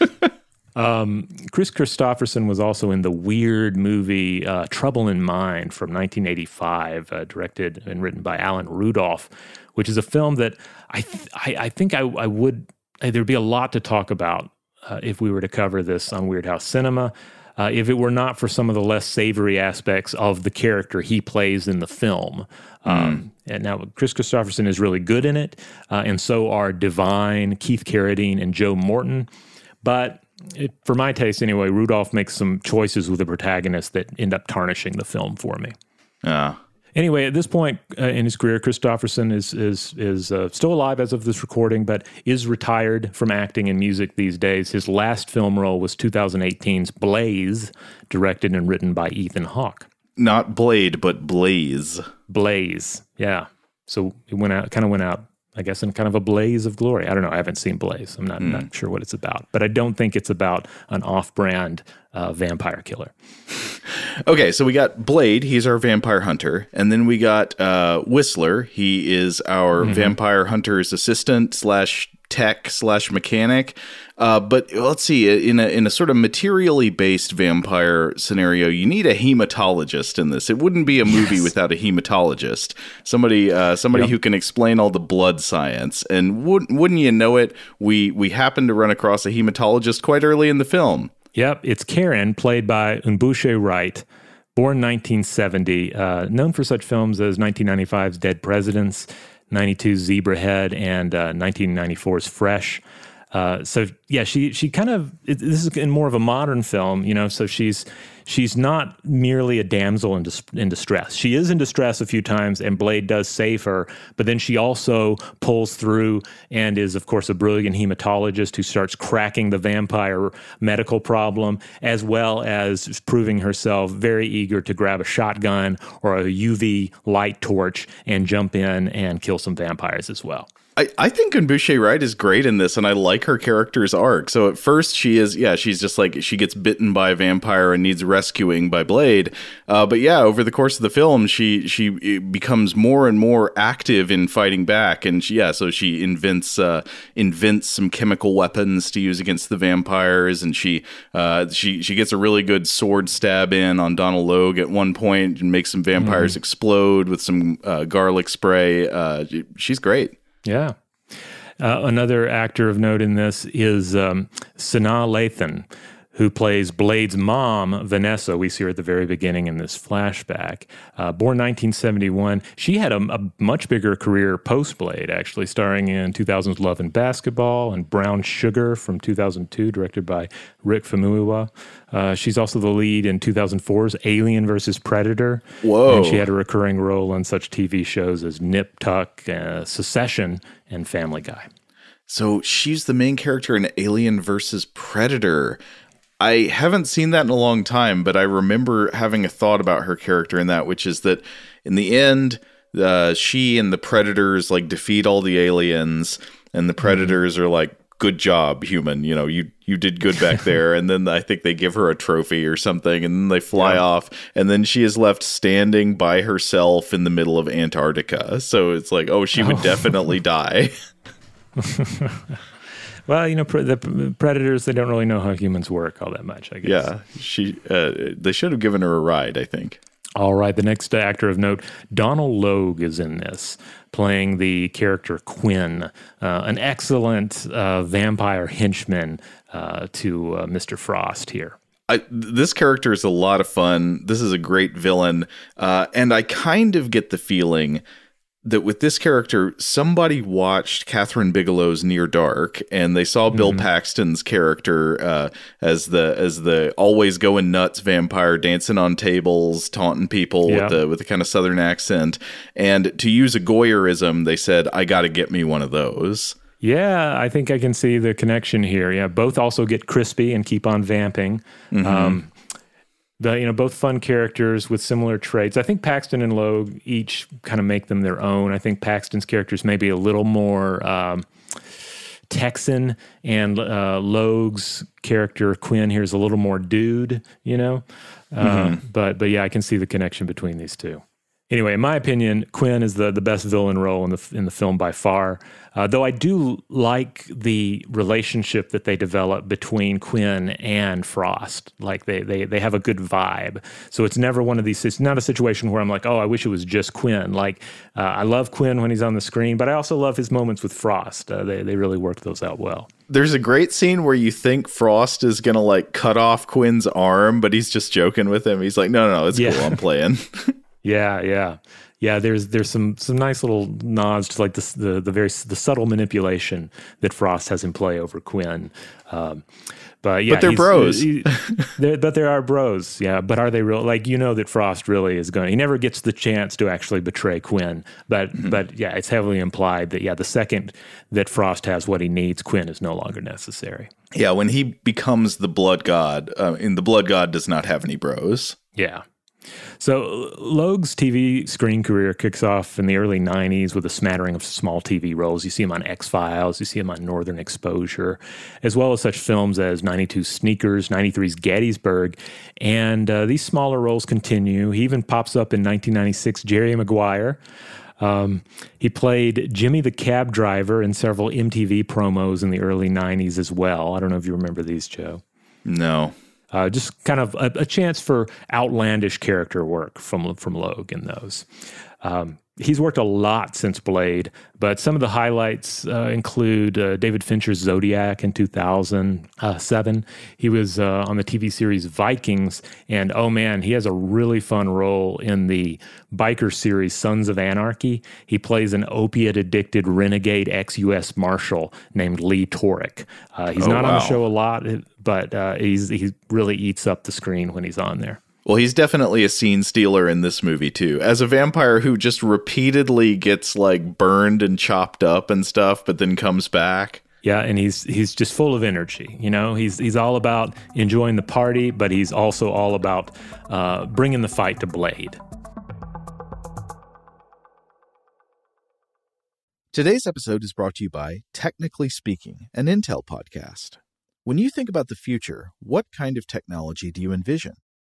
Um, Kris Kristofferson was also in the weird movie uh, Trouble in Mind from 1985, uh, directed and written by Alan Rudolph, which is a film that I th- I, I think I, I would there'd be a lot to talk about uh, if we were to cover this on Weirdhouse Cinema. Uh, if it were not for some of the less savory aspects of the character he plays in the film. Um, and now Kris Kristofferson is really good in it, uh, and so are Divine, Keith Carradine, and Joe Morton. But it, for my taste anyway, Rudolph makes some choices with the protagonist that end up tarnishing the film for me. Uh, Anyway, at this point uh, in his career, Kristofferson is is is uh, still alive as of this recording, but is retired from acting and music these days. His last film role was 2018's Blaze, directed and written by Ethan Hawke. not Blade, but Blaze. Blaze, yeah. So it went out, kind of went out, I guess, in kind of a blaze of glory. I don't know. I haven't seen Blaze. I'm not, not mm. sure what it's about, but I don't think it's about an off-brand uh, vampire killer. Okay, so we got Blade. He's our vampire hunter, and then we got uh, Whistler. He is our Mm-hmm. vampire hunter's assistant slash tech slash mechanic. Uh, but let's see, in a in a sort of materially based vampire scenario, you need a hematologist in this. It wouldn't be a movie without a hematologist. Somebody uh, somebody Yep. who can explain all the blood science. And wouldn't wouldn't you know it? We we happened to run across a hematologist quite early in the film. Yep, it's Karen, played by N'Bushe Wright, born 1970, uh, known for such films as 1995's Dead Presidents, 92's Zebrahead, and uh, 1994's Fresh. Uh, so yeah, she she kind of it, this is in more of a modern film, you know. So she's she's not merely a damsel in, dis- in distress. She is in distress a few times, and Blade does save her. But then she also pulls through and is, of course, a brilliant hematologist who starts cracking the vampire medical problem, as well as proving herself very eager to grab a shotgun or a UV light torch and jump in and kill some vampires as well. I, I think N'Bushe Wright is great in this, and I like her character's arc. So at first, she is, yeah, she's just like she gets bitten by a vampire and needs rescuing by Blade. Uh, but yeah, over the course of the film, she she becomes more and more active in fighting back, and she, yeah, so she invents uh, invents some chemical weapons to use against the vampires, and she uh, she she gets a really good sword stab in on Donal Logue at one point and makes some vampires explode with some uh, garlic spray. Uh, she's great. Yeah. Uh, another actor of note in this is um, Sanaa Lathan, who plays Blade's mom, Vanessa. We see her at the very beginning in this flashback. Uh, born 1971, she had a, a much bigger career post Blade, actually, starring in 2000's Love and Basketball and Brown Sugar from 2002, directed by Rick Famuyiwa. Uh, she's also the lead in 2004's Alien versus Predator. Whoa. And she had a recurring role on such TV shows as Nip Tuck, uh, Succession, and Family Guy. So she's the main character in Alien versus Predator. I haven't seen that in a long time, but I remember having a thought about her character in that, which is that in the end, uh, she and the Predators like defeat all the aliens, and the Predators are like good job, human. You know, you you did good back there. and then I think they give her a trophy or something, and then they fly yeah. off, and then she is left standing by herself in the middle of Antarctica. So it's like, oh, she would oh. definitely die. well, you know, pre- the predators they don't really know how humans work all that much. I guess. Yeah, she. Uh, they should have given her a ride. I think. All right, the next actor of note, Donal Logue, is in this, playing the character Quinn, uh, an excellent uh, vampire henchman uh, to uh, Mr. Frost here. I, this character is a lot of fun. This is a great villain, uh, and I kind of get the feeling that with this character, somebody watched Kathryn Bigelow's Near Dark, and they saw mm-hmm. Bill Paxton's character uh, as the as the always going nuts vampire, dancing on tables, taunting people yeah. with the with a kind of southern accent. And to use a Goyerism, they said, "I got to get me one of those." Yeah, I think I can see the connection here. Yeah, both also get crispy and keep on vamping. Mm-hmm. Um, the you know both fun characters with similar traits. I think Paxton and Logue each kind of make them their own. I think Paxton's characters maybe a little more um, Texan, and uh, Logue's character Quinn here is a little more dude. You know, uh, mm-hmm. but but yeah, I can see the connection between these two. Anyway, in my opinion, Quinn is the, the best villain role in the in the film by far. Uh, though I do like the relationship that they develop between Quinn and Frost. Like they they they have a good vibe. So it's never one of these. It's not a situation where I'm like, oh, I wish it was just Quinn. Like uh, I love Quinn when he's on the screen, but I also love his moments with Frost. Uh, they they really work those out well. There's a great scene where you think Frost is gonna like cut off Quinn's arm, but he's just joking with him. He's like, no, no, no, it's yeah. cool. I'm playing. Yeah, yeah, yeah. There's there's some some nice little nods to like the the, the very the subtle manipulation that Frost has in play over Quinn. Um, but yeah, but they're bros. He, they're, but there are bros. Yeah, but are they real? Like you know that Frost really is going. He never gets the chance to actually betray Quinn. But mm-hmm. but yeah, it's heavily implied that yeah, the second that Frost has what he needs, Quinn is no longer necessary. Yeah, when he becomes the Blood God, uh, and the Blood God does not have any bros. Yeah, so Logue's TV screen career kicks off in the early 90s with a smattering of small TV roles. You see him on X Files, you see him on Northern Exposure, as well as such films as 92 Sneakers, 93's Gettysburg. And uh, these smaller roles continue. He even pops up in 1996 Jerry Maguire. Um, he played Jimmy the cab driver in several MTV promos in the early 90s as well. I don't know if you remember these, Joe. No. Uh, just kind of a, a, chance for outlandish character work from from Logue in those. Um, he's worked a lot since Blade, but some of the highlights uh, include uh, David Fincher's Zodiac in 2007. He was uh, on the TV series Vikings, and oh man, he has a really fun role in the biker series Sons of Anarchy. He plays an opiate addicted renegade ex US Marshal named Lee Toric. Uh, he's oh, not wow. on the show a lot, but uh, he's, he really eats up the screen when he's on there. Well, he's definitely a scene stealer in this movie too. As a vampire who just repeatedly gets like burned and chopped up and stuff, but then comes back. Yeah, and he's he's just full of energy. You know, he's he's all about enjoying the party, but he's also all about uh, bringing the fight to Blade. Today's episode is brought to you by Technically Speaking, an Intel podcast. When you think about the future, what kind of technology do you envision?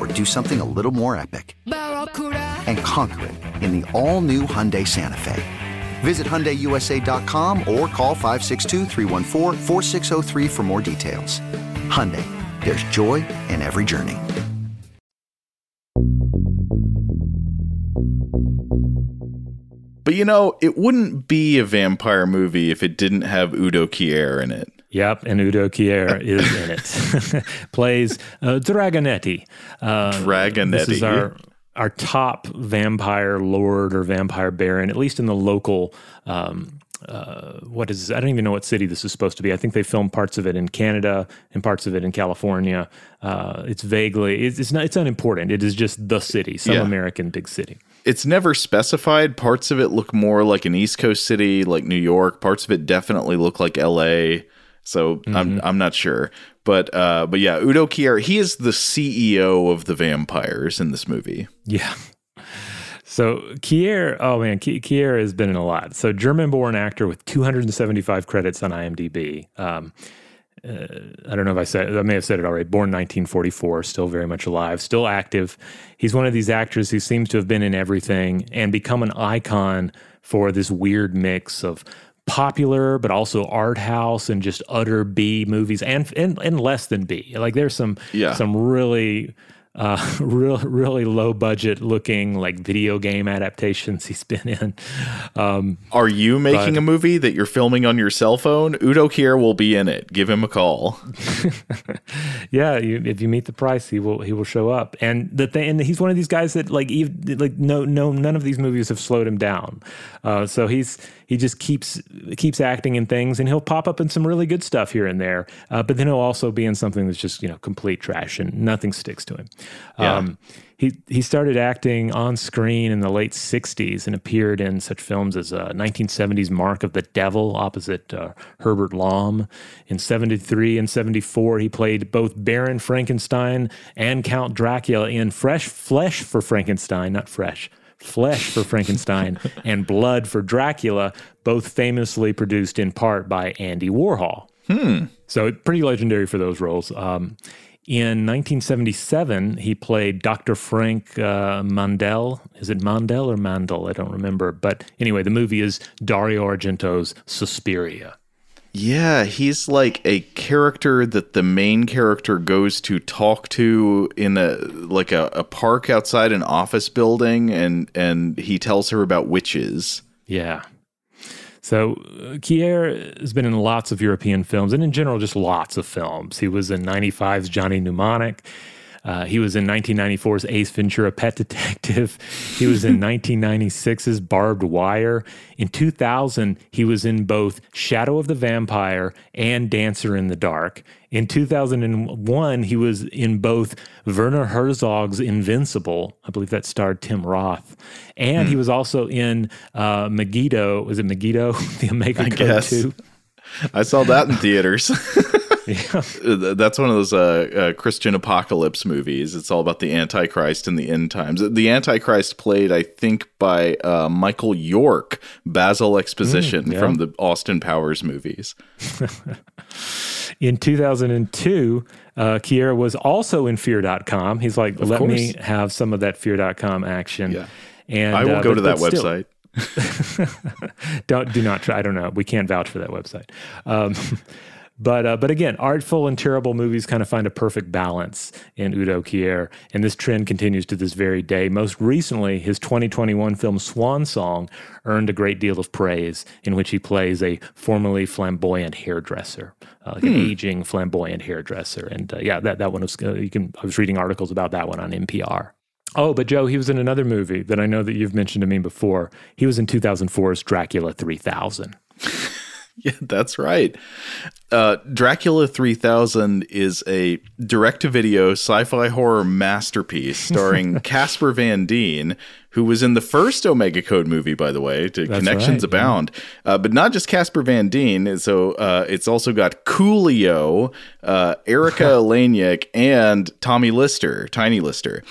or do something a little more epic? And conquer it in the all new Hyundai Santa Fe. Visit HyundaiUSA.com or call 562 for more details. Hyundai, there's joy in every journey. But you know, it wouldn't be a vampire movie if it didn't have Udo Kier in it. Yep, and Udo Kier is in it. Plays uh, Dragonetti. Uh, Dragonetti. This is our our top vampire lord or vampire baron, at least in the local. Um, uh, what is I don't even know what city this is supposed to be. I think they filmed parts of it in Canada and parts of it in California. Uh, it's vaguely it's, it's not it's unimportant. It is just the city, some Yeah. American big city. It's never specified. Parts of it look more like an East Coast city, like New York. Parts of it definitely look like L.A. So I'm I'm not sure, but uh, but yeah, Udo Kier. He is the CEO of the vampires in this movie. Yeah. So Kier, oh man, Kier has been in a lot. So German-born actor with 275 credits on IMDb. Um, uh, I don't know if I said I may have said it already. Born 1944, still very much alive, still active. He's one of these actors who seems to have been in everything and become an icon for this weird mix of popular but also art house and just utter B movies and and, and less than B. Like there's some Yeah. some really uh, real, really low budget looking like video game adaptations he's been in. Um, Are you making But- a movie that you're filming on your cell phone? Udo Kier will be in it. Give him a call. yeah, you, if you meet the price, he will he will show up. And the thing, and he's one of these guys that like ev- like no no none of these movies have slowed him down. Uh, so he's he just keeps keeps acting in things, and he'll pop up in some really good stuff here and there. Uh, but then he'll also be in something that's just you know complete trash, and nothing sticks to him. Yeah. Um, he he started acting on screen in the late '60s and appeared in such films as uh, 1970's Mark of the Devil opposite uh, Herbert Lom. In '73 and '74, he played both Baron Frankenstein and Count Dracula in Fresh Flesh for Frankenstein, not Fresh. Flesh for Frankenstein and Blood for Dracula, both famously produced in part by Andy Warhol. Hmm. So pretty legendary for those roles. Um, in 1977, he played Dr. Frank uh, Mandel. Is it Mandel or Mandel? I don't remember. But anyway, the movie is Dario Argento's Suspiria. Yeah, he's like a character that the main character goes to talk to in a like a, a park outside an office building and and he tells her about witches. Yeah. So uh, Kier has been in lots of European films and in general, just lots of films. He was in 95's Johnny Mnemonic. Uh, he was in 1994's Ace Ventura: Pet Detective. He was in 1996's Barbed Wire. In 2000, he was in both Shadow of the Vampire and Dancer in the Dark. In 2001, he was in both Werner Herzog's Invincible. I believe that starred Tim Roth. And he was also in uh, Megiddo. Was it Megiddo? the Omega I Code guess. 2? I saw that in theaters. Yeah. That's one of those uh, uh, Christian apocalypse movies. It's all about the Antichrist and the end times. The Antichrist played, I think, by uh, Michael York, Basil Exposition Mm, yeah. from the Austin Powers movies. In 2002, uh, Kiera was also in Fear.com. He's like, Of let me have some of that Fear.com action. Yeah. And I will uh, go but- to that but still- website. don't do not try. I don't know. We can't vouch for that website. Um, but uh, but again, artful and terrible movies kind of find a perfect balance in Udo Kier, and this trend continues to this very day. Most recently, his 2021 film Swan Song earned a great deal of praise, in which he plays a formerly flamboyant hairdresser, uh, like an Hmm. aging flamboyant hairdresser. And uh, yeah, that that one was uh, you can. I was reading articles about that one on NPR. Oh, but Joe, he was in another movie that I know that you've mentioned to me before. He was in 2004's Dracula 3000. Yeah, that's right. Uh, Dracula 3000 is a direct to video sci fi horror masterpiece starring Casper Van Dien, who was in the first Omega Code movie, by the way, to That's Connections right, yeah. Abound. Uh, but not just Casper Van Dien. So uh, it's also got Coolio, uh, Erika Eleniak, and Tommy Lister, Tiny Lister.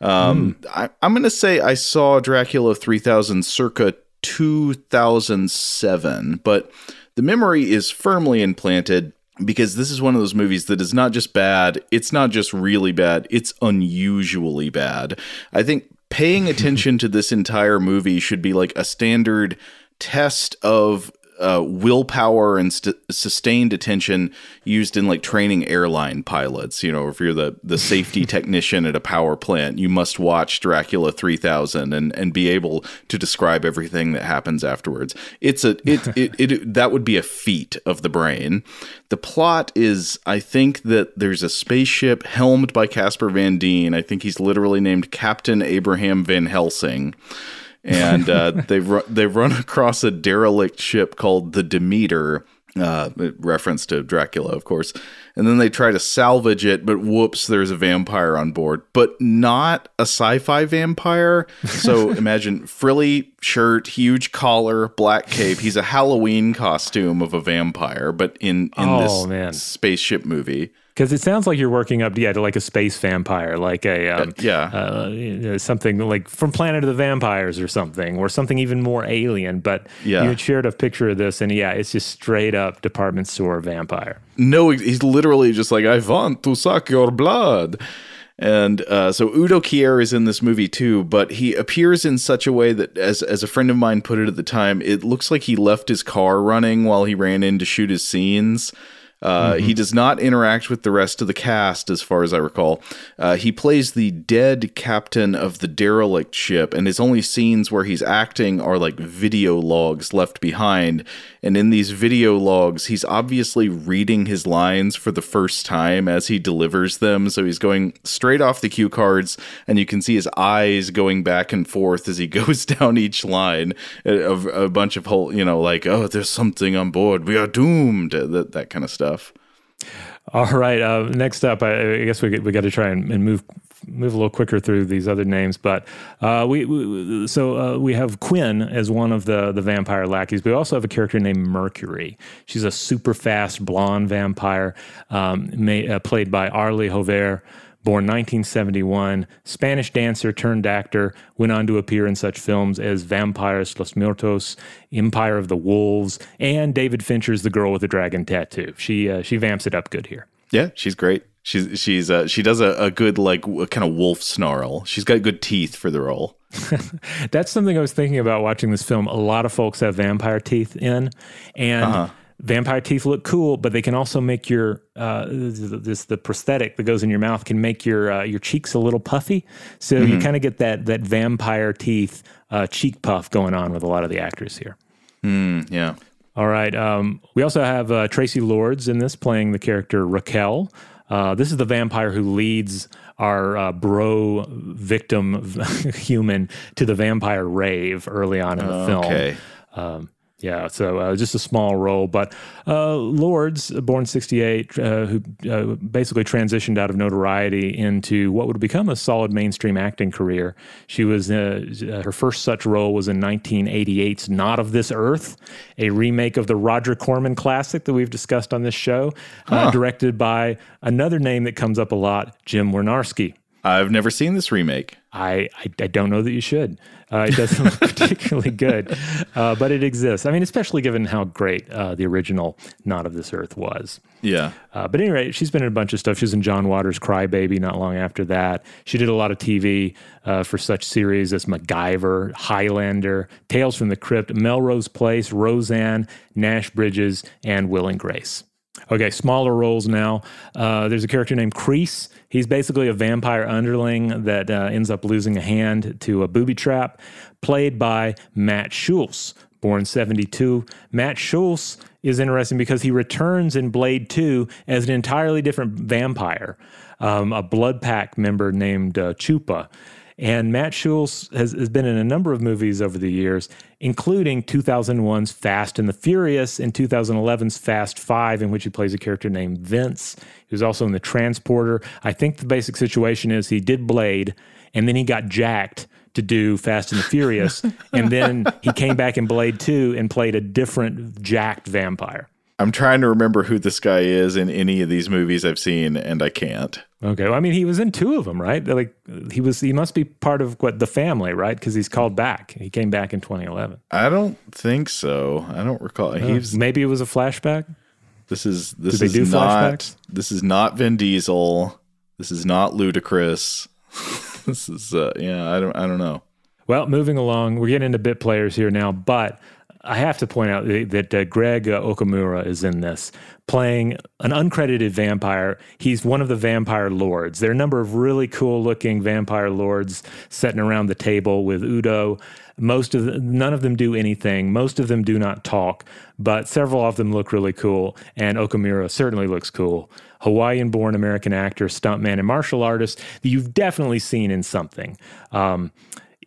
Um, I, I'm going to say I saw Dracula 3000 circa 2007, but the memory is firmly implanted because this is one of those movies that is not just bad, it's not just really bad, it's unusually bad. I think paying attention to this entire movie should be like a standard test of uh, willpower and st- sustained attention used in like training airline pilots. You know, if you're the the safety technician at a power plant, you must watch Dracula 3000 and and be able to describe everything that happens afterwards. It's a it it, it that would be a feat of the brain. The plot is, I think that there's a spaceship helmed by Casper Van Dien. I think he's literally named Captain Abraham Van Helsing and uh, they've ru- they've run across a derelict ship called the Demeter, uh, reference to Dracula, of course. And then they try to salvage it, but whoops, there's a vampire on board, but not a sci-fi vampire. So imagine frilly shirt, huge collar, black cape. He's a Halloween costume of a vampire, but in in Oh, this man. spaceship movie. Because it sounds like you're working up, yeah, to like a space vampire, like a um, yeah, uh, you know, something like from Planet of the Vampires or something, or something even more alien. But Yeah. you had shared a picture of this, and yeah, it's just straight up department store vampire. No, he's literally just like, I want to suck your blood. And uh, so Udo Kier is in this movie too, but he appears in such a way that, as as a friend of mine put it at the time, it looks like he left his car running while he ran in to shoot his scenes. Uh, He does not interact with the rest of the cast, as far as I recall. Uh, he plays the dead captain of the derelict ship, and his only scenes where he's acting are like video logs left behind. And in these video logs, he's obviously reading his lines for the first time as he delivers them. So he's going straight off the cue cards, and you can see his eyes going back and forth as he goes down each line of a bunch of whole, you know, like, oh, there's something on board. We are doomed. That, that kind of stuff. All right. Uh, next up, I, I guess we we got to try and, and move move a little quicker through these other names. But uh, we, we so uh, we have Quinn as one of the the vampire lackeys. But we also have a character named Mercury. She's a super fast blonde vampire, um, uh, played by Arly Jover. Born 1971, Spanish dancer turned actor, went on to appear in such films as Vampires Los Muertos, Empire of the Wolves, and David Fincher's The Girl with the Dragon Tattoo. She uh, she vamps it up good here. Yeah, she's great. She's she's uh, she does a, a good like kind of wolf snarl. She's got good teeth for the role. That's something I was thinking about watching this film. A lot of folks have vampire teeth in, and Uh-huh. Vampire teeth look cool, but they can also make your uh, this the prosthetic that goes in your mouth can make your uh, your cheeks a little puffy. So you Mhm. kind of get that that vampire teeth uh, cheek puff going on with a lot of the actors here. Mm, yeah. All right. Um, we also have uh, Traci Lords in this playing the character Raquel. Uh, this is the vampire who leads our uh, bro victim human to the vampire rave early on in the film. Okay. Um, yeah, so uh, just a small role, but uh, Lords, born '68, uh, who uh, basically transitioned out of notoriety into what would become a solid mainstream acting career. She was uh, her first such role was in 1988's "Not of This Earth," a remake of the Roger Corman classic that we've discussed on this show, uh, Huh. directed by another name that comes up a lot, Jim Wynorski. I've never seen this remake. I, I, I don't know that you should. Uh, it doesn't look particularly good, uh, but it exists. I mean, especially given how great uh, the original Not of This Earth was. Yeah. Uh, but anyway, she's been in a bunch of stuff. She was in John Waters' Crybaby not long after that. She did a lot of TV uh, for such series as MacGyver, Highlander, Tales from the Crypt, Melrose Place, Roseanne, Nash Bridges, and Will and Grace. Okay, smaller roles now. Uh, there's a character named Crease. He's basically a vampire underling that uh, ends up losing a hand to a booby trap, played by Matt Schulze, born 72. Matt Schulze is interesting because he returns in Blade 2 as an entirely different vampire, um, a Blood Pack member named uh, Chupa. And Matt Schulze has, has been in a number of movies over the years, including 2001's Fast and the Furious and 2011's Fast Five, in which he plays a character named Vince. He was also in The Transporter. I think the basic situation is he did Blade, and then he got jacked to do Fast and the Furious, and then he came back in Blade 2 and played a different jacked vampire. I'm trying to remember who this guy is in any of these movies I've seen, and I can't. Okay, well, I mean, he was in two of them, right? Like he was, he must be part of what the family, right? Because he's called back. He came back in 2011. I don't think so. I don't recall. Uh, He's maybe it was a flashback. this is this is not flashbacks? this is not Vin Diesel. This is not ludicrous. this is uh, yeah. I don't I don't know. Well, moving along, we're getting into bit players here now, but I have to point out that uh, Greg uh, Okamura is in this, playing an uncredited vampire. He's one of the vampire lords. There are a number of really cool looking vampire lords sitting around the table with Udo. Most of the, none of them do anything. Most of them do not talk, but several of them look really cool. And Okamura certainly looks cool. Hawaiian born American actor, stuntman, and martial artist that you've definitely seen in something. Um,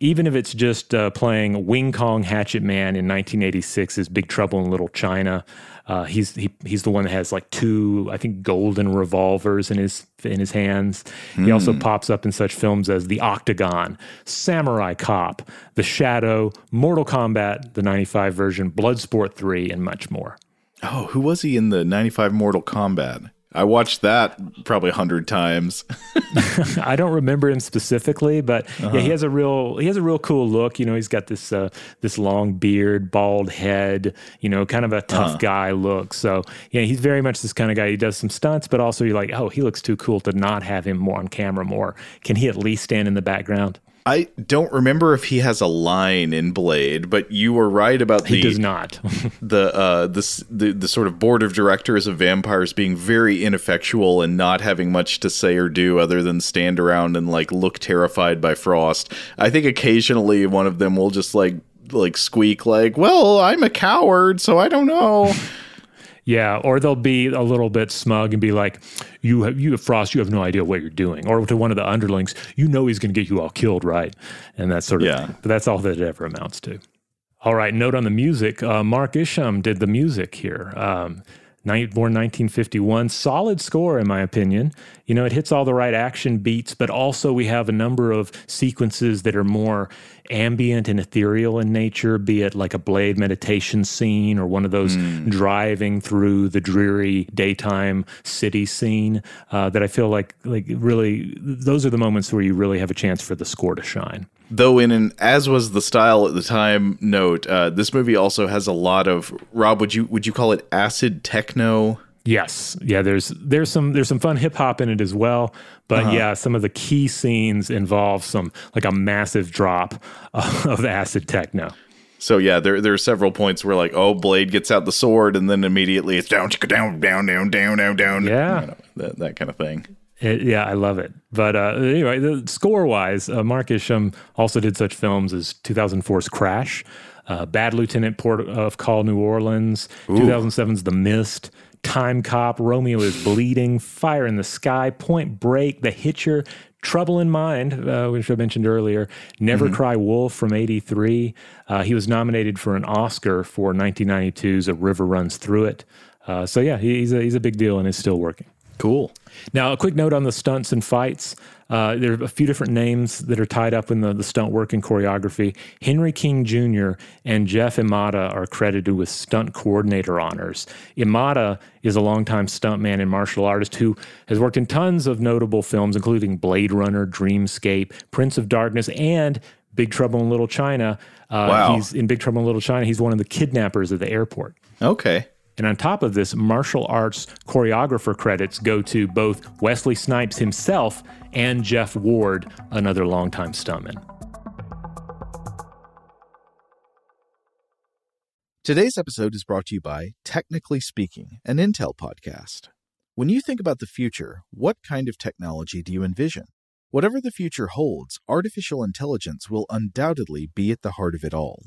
even if it's just uh, playing Wing Kong Hatchet Man in 1986's Big Trouble in Little China, uh, he's he, he's the one that has like two, I think, golden revolvers in his in his hands. He also Hmm. pops up in such films as The Octagon, Samurai Cop, The Shadow, Mortal Kombat, the 95 version, Bloodsport 3, and much more. Oh, who was he in the '95 Mortal Kombat? I watched that probably a hundred times. I don't remember him specifically, but Uh-huh. yeah, he has a real he has a real cool look. You know, he's got this uh, this long beard, bald head. You know, kind of a tough Uh-huh. guy look. So yeah, he's very much this kind of guy. He does some stunts, but also you're like, oh, he looks too cool to not have him more on camera. More, can he at least stand in the background? I don't remember if he has a line in Blade, but you were right about the He does not. the uh the, the the sort of board of directors of vampires being very ineffectual and not having much to say or do other than stand around and like look terrified by frost. I think occasionally one of them will just like like squeak like, "Well, I'm a coward, so I don't know." Yeah, or they'll be a little bit smug and be like, "You, have, you, have Frost, you have no idea what you're doing." Or to one of the underlings, "You know he's going to get you all killed, right?" And that sort of. Yeah. Thing. But that's all that it ever amounts to. All right. Note on the music: uh, Mark Isham did the music here. Um, born 1951, solid score in my opinion. You know, it hits all the right action beats, but also we have a number of sequences that are more ambient and ethereal in nature, be it like a blade meditation scene or one of those driving through the dreary daytime city scene. Uh, that I feel like like really those are the moments where you really have a chance for the score to shine. Though in an as was the style at the time note, uh, this movie also has a lot of Rob. Would you would you call it acid techno? Yes, yeah. There's there's some there's some fun hip hop in it as well, but Uh-huh. yeah, some of the key scenes involve some like a massive drop of acid techno. So yeah, there there are several points where like, oh, Blade gets out the sword, and then immediately it's down, down, down, down, down, down, down. Yeah. You know, that that kind of thing. It, yeah, I love it. But uh, anyway, the score wise, uh, Mark Isham also did such films as 2004's Crash, uh, Bad Lieutenant Port of Call New Orleans, Ooh. 2007's The Mist, Time Cop, Romeo is Bleeding, Fire in the Sky, Point Break, The Hitcher, Trouble in Mind, uh, which I mentioned earlier, Never Mm-hmm. Cry Wolf from 83. Uh, he was nominated for an Oscar for 1992's A River Runs Through It. Uh, so, yeah, he- he's a, he's a big deal and is still working. Cool. Now, a quick note on the stunts and fights. Uh, there are a few different names that are tied up in the, the stunt work and choreography. Henry Kingi Jr. and Jeff Imada are credited with stunt coordinator honors. Imada is a longtime stuntman and martial artist who has worked in tons of notable films, including Blade Runner, Dreamscape, Prince of Darkness, and Big Trouble in Little China. Uh, Wow. He's in Big Trouble in Little China. He's one of the kidnappers at the airport. Okay. And on top of this, martial arts choreographer credits go to both Wesley Snipes himself and Jeff Ward, another longtime stuntman. Today's episode is brought to you by Technically Speaking, an Intel podcast. When you think about the future, what kind of technology do you envision? Whatever the future holds, artificial intelligence will undoubtedly be at the heart of it all.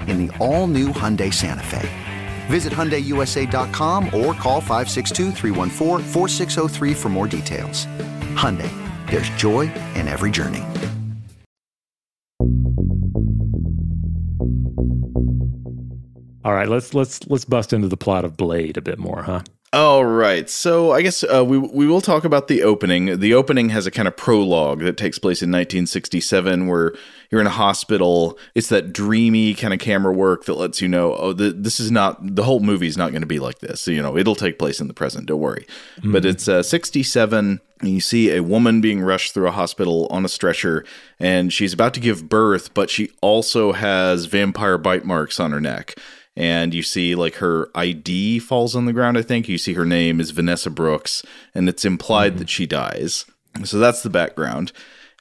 in the all new Hyundai Santa Fe. Visit HyundaiUSA.com or call 562-314-4603 for more details. Hyundai, there's joy in every journey. All right, let's let's let's bust into the plot of Blade a bit more, huh? All right. So I guess uh, we we will talk about the opening. The opening has a kind of prologue that takes place in 1967, where you're in a hospital. It's that dreamy kind of camera work that lets you know, oh, the, this is not the whole movie is not going to be like this. So, you know, it'll take place in the present. Don't worry. But it's uh, 67. And you see a woman being rushed through a hospital on a stretcher, and she's about to give birth, but she also has vampire bite marks on her neck and you see like her ID falls on the ground. I think you see her name is Vanessa Brooks, and it's implied that she dies. So that's the background.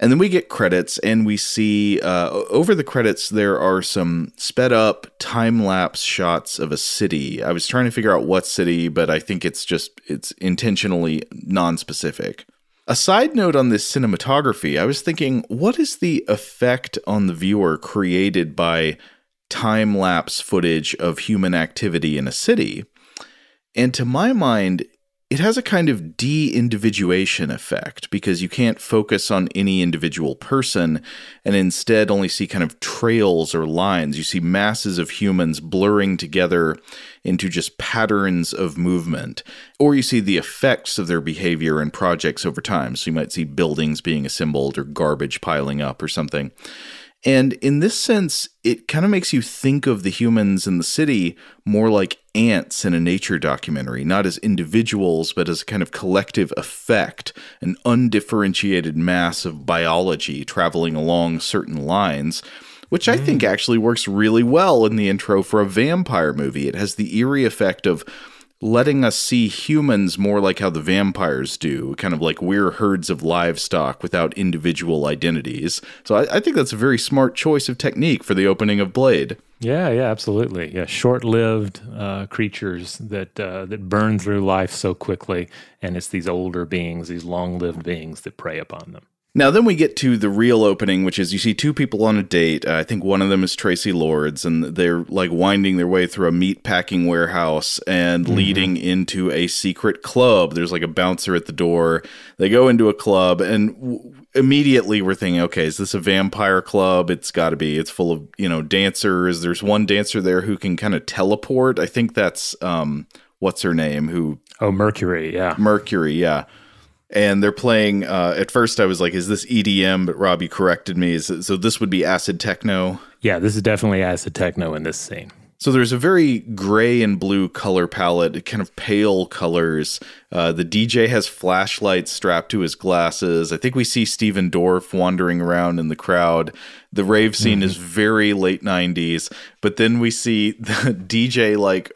And then we get credits, and we see uh, over the credits there are some sped up time lapse shots of a city. I was trying to figure out what city, but I think it's just it's intentionally non-specific. A side note on this cinematography, I was thinking, what is the effect on the viewer created by time lapse footage of human activity in a city? And to my mind, it has a kind of de individuation effect because you can't focus on any individual person and instead only see kind of trails or lines. You see masses of humans blurring together into just patterns of movement, or you see the effects of their behavior and projects over time. So you might see buildings being assembled or garbage piling up or something. And in this sense, it kind of makes you think of the humans in the city more like ants in a nature documentary, not as individuals, but as a kind of collective effect, an undifferentiated mass of biology traveling along certain lines. Which I think mm. actually works really well in the intro for a vampire movie. It has the eerie effect of letting us see humans more like how the vampires do, kind of like we're herds of livestock without individual identities. So I, I think that's a very smart choice of technique for the opening of Blade. Yeah, yeah, absolutely. Yeah, short-lived uh, creatures that uh, that burn through life so quickly, and it's these older beings, these long-lived beings that prey upon them. Now, then we get to the real opening, which is you see two people on a date. Uh, I think one of them is Traci Lords, and they're like winding their way through a meat packing warehouse and mm-hmm. leading into a secret club. There's like a bouncer at the door. They go into a club, and w- immediately we're thinking, okay, is this a vampire club? It's got to be. It's full of you know dancers. There's one dancer there who can kind of teleport. I think that's um, what's her name? Who? Oh, Mercury. Yeah, Mercury. Yeah and they're playing. Uh, at first, I was like, "Is this EDM?" But Robbie corrected me. So this would be acid techno. Yeah, this is definitely acid techno in this scene. So there's a very gray and blue color palette, kind of pale colors. Uh, the DJ has flashlights strapped to his glasses. I think we see Stephen Dorff wandering around in the crowd. The rave scene mm-hmm. is very late 90s, but then we see the DJ like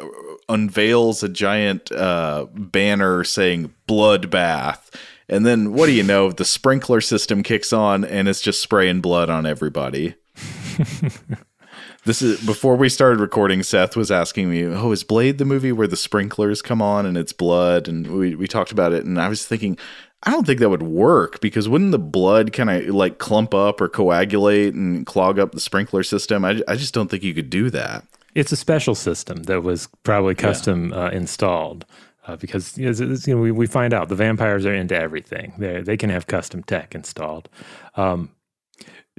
unveils a giant uh, banner saying bloodbath. And then what do you know? The sprinkler system kicks on and it's just spraying blood on everybody. this is before we started recording. Seth was asking me, "Oh, is Blade the movie where the sprinklers come on and it's blood?" And we we talked about it, and I was thinking, I don't think that would work because wouldn't the blood kind of like clump up or coagulate and clog up the sprinkler system? I I just don't think you could do that. It's a special system that was probably custom yeah. uh, installed. Uh, because you know, we, we find out the vampires are into everything. They they can have custom tech installed. Um,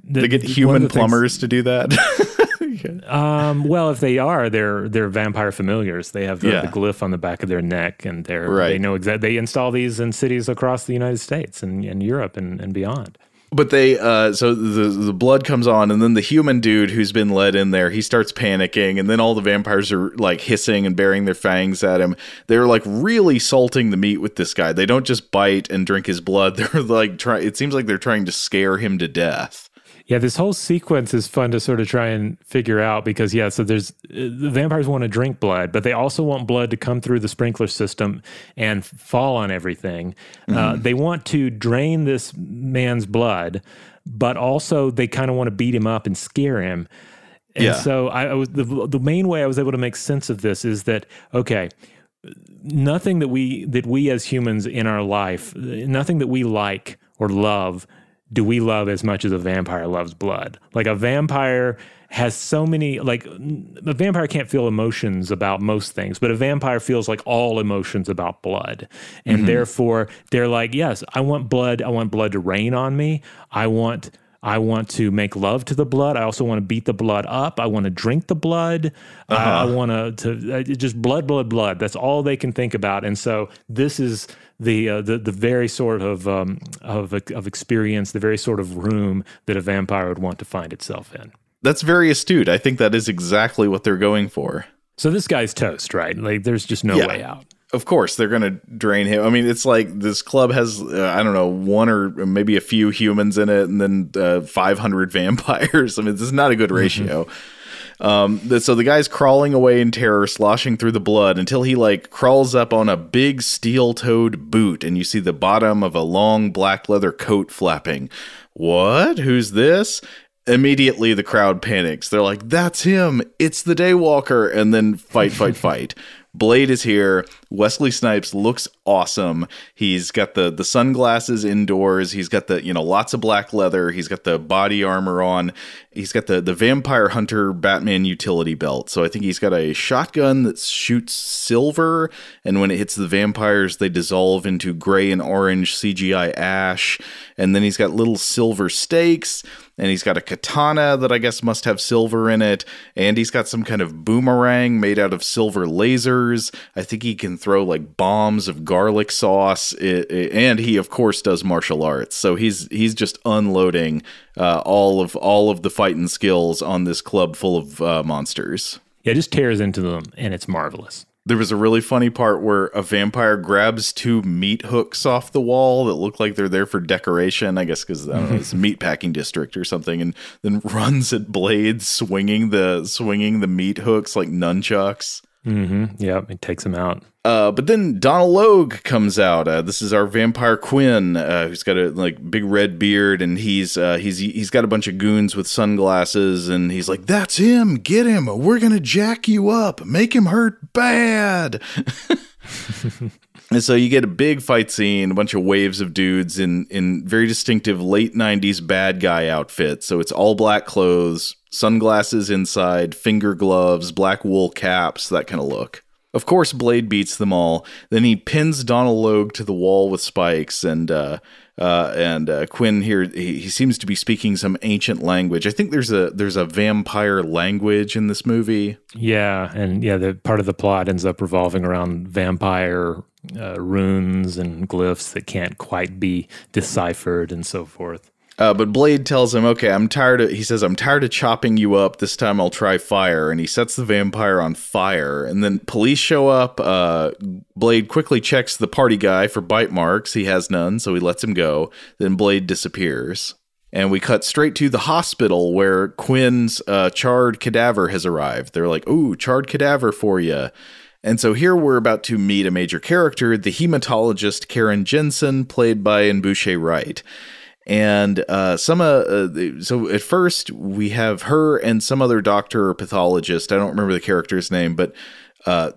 the, they get human the plumbers things, to do that. um, well, if they are, they're they're vampire familiars. They have the, yeah. the glyph on the back of their neck, and they're right. they know exactly. They install these in cities across the United States and, and Europe and, and beyond but they uh so the the blood comes on and then the human dude who's been led in there he starts panicking and then all the vampires are like hissing and baring their fangs at him. They're like really salting the meat with this guy. They don't just bite and drink his blood. They're like try it seems like they're trying to scare him to death yeah, this whole sequence is fun to sort of try and figure out because yeah, so there's the vampires want to drink blood, but they also want blood to come through the sprinkler system and fall on everything. Uh, mm-hmm. Uh, they want to drain this man's blood, but also they kind of want to beat him up and scare him. And yeah. so I, I was the the main way I was able to make sense of this is that okay, nothing that we that we as humans in our life, nothing that we like or love do we love as much as a vampire loves blood? Like a vampire has so many like a vampire can't feel emotions about most things, but a vampire feels like all emotions about blood. And mm-hmm. therefore they're like, yes, I want blood. I want blood to rain on me. I want I want to make love to the blood. I also want to beat the blood up. I want to drink the blood. Uh-huh. I, I want to to uh, just blood, blood, blood. That's all they can think about. And so this is the uh, the the very sort of um, of of experience, the very sort of room that a vampire would want to find itself in. That's very astute. I think that is exactly what they're going for. So this guy's toast, right? Like there's just no yeah. way out. Of course, they're going to drain him. I mean, it's like this club has, uh, I don't know, one or maybe a few humans in it and then uh, 500 vampires. I mean, this is not a good mm-hmm. ratio. Mm-hmm. Um, so the guy's crawling away in terror, sloshing through the blood until he like crawls up on a big steel-toed boot, and you see the bottom of a long black leather coat flapping. what? Who's this? Immediately, the crowd panics. They're like, "That's him! It's the Daywalker!" And then fight, fight, fight. Blade is here. Wesley Snipes looks awesome. He's got the the sunglasses indoors. He's got the you know lots of black leather. He's got the body armor on. He's got the the vampire hunter Batman utility belt. So I think he's got a shotgun that shoots silver, and when it hits the vampires, they dissolve into gray and orange CGI ash. And then he's got little silver stakes and he's got a katana that I guess must have silver in it, and he's got some kind of boomerang made out of silver lasers. I think he can throw like bombs of garlic sauce, it, it, and he of course does martial arts. So he's he's just unloading uh, all of all of the fighting skills on this club full of uh, monsters. Yeah, just tears into them, and it's marvelous. There was a really funny part where a vampire grabs two meat hooks off the wall that look like they're there for decoration. I guess because it's a meat packing district or something, and then runs at blades, swinging the swinging the meat hooks like nunchucks. Mm-hmm. Yeah, it takes him out. Uh, but then Donal Logue comes out. Uh, this is our vampire Quinn, uh, who's got a like big red beard, and he's uh, he's he's got a bunch of goons with sunglasses, and he's like, "That's him! Get him! We're gonna jack you up, make him hurt bad." and so you get a big fight scene, a bunch of waves of dudes in in very distinctive late '90s bad guy outfits. So it's all black clothes, sunglasses inside, finger gloves, black wool caps, that kind of look. Of course, Blade beats them all. Then he pins Donal Logue to the wall with spikes, and uh, uh, and uh, Quinn here he, he, seems to be speaking some ancient language. I think there's a there's a vampire language in this movie. Yeah, and yeah, the part of the plot ends up revolving around vampire uh, runes and glyphs that can't quite be deciphered and so forth. Uh, but Blade tells him, "Okay, I'm tired of." He says, "I'm tired of chopping you up. This time I'll try fire." And he sets the vampire on fire. And then police show up. Uh, Blade quickly checks the party guy for bite marks. He has none, so he lets him go. Then Blade disappears. And we cut straight to the hospital where Quinn's uh, charred cadaver has arrived. They're like, "Ooh, charred cadaver for you." And so here we're about to meet a major character, the hematologist Karen Jensen, played by N'Bushe Wright and uh, some uh, uh, so at first we have her and some other doctor or pathologist. I don't remember the character's name, but uh,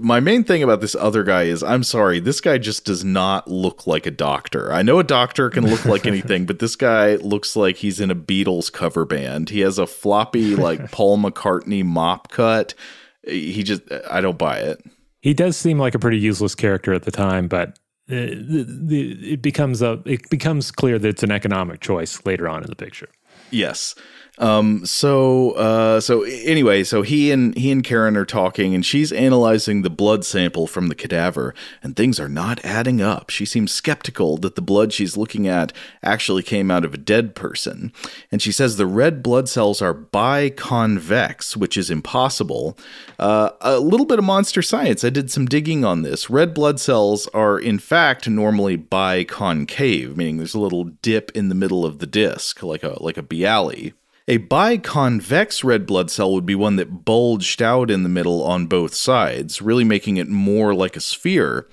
my main thing about this other guy is I'm sorry, this guy just does not look like a doctor. I know a doctor can look like anything, but this guy looks like he's in a Beatles cover band. He has a floppy like Paul McCartney mop cut. He just I don't buy it. He does seem like a pretty useless character at the time, but the, it becomes a it becomes clear that it's an economic choice later on in the picture. Yes, um, so uh, so anyway, so he and he and Karen are talking, and she's analyzing the blood sample from the cadaver, and things are not adding up. She seems skeptical that the blood she's looking at actually came out of a dead person, and she says the red blood cells are biconvex, which is impossible. Uh, a little bit of monster science. I did some digging on this. Red blood cells are in fact normally biconcave, meaning there's a little dip in the middle of the disc, like a like a Bialy. A biconvex red blood cell would be one that bulged out in the middle on both sides, really making it more like a sphere.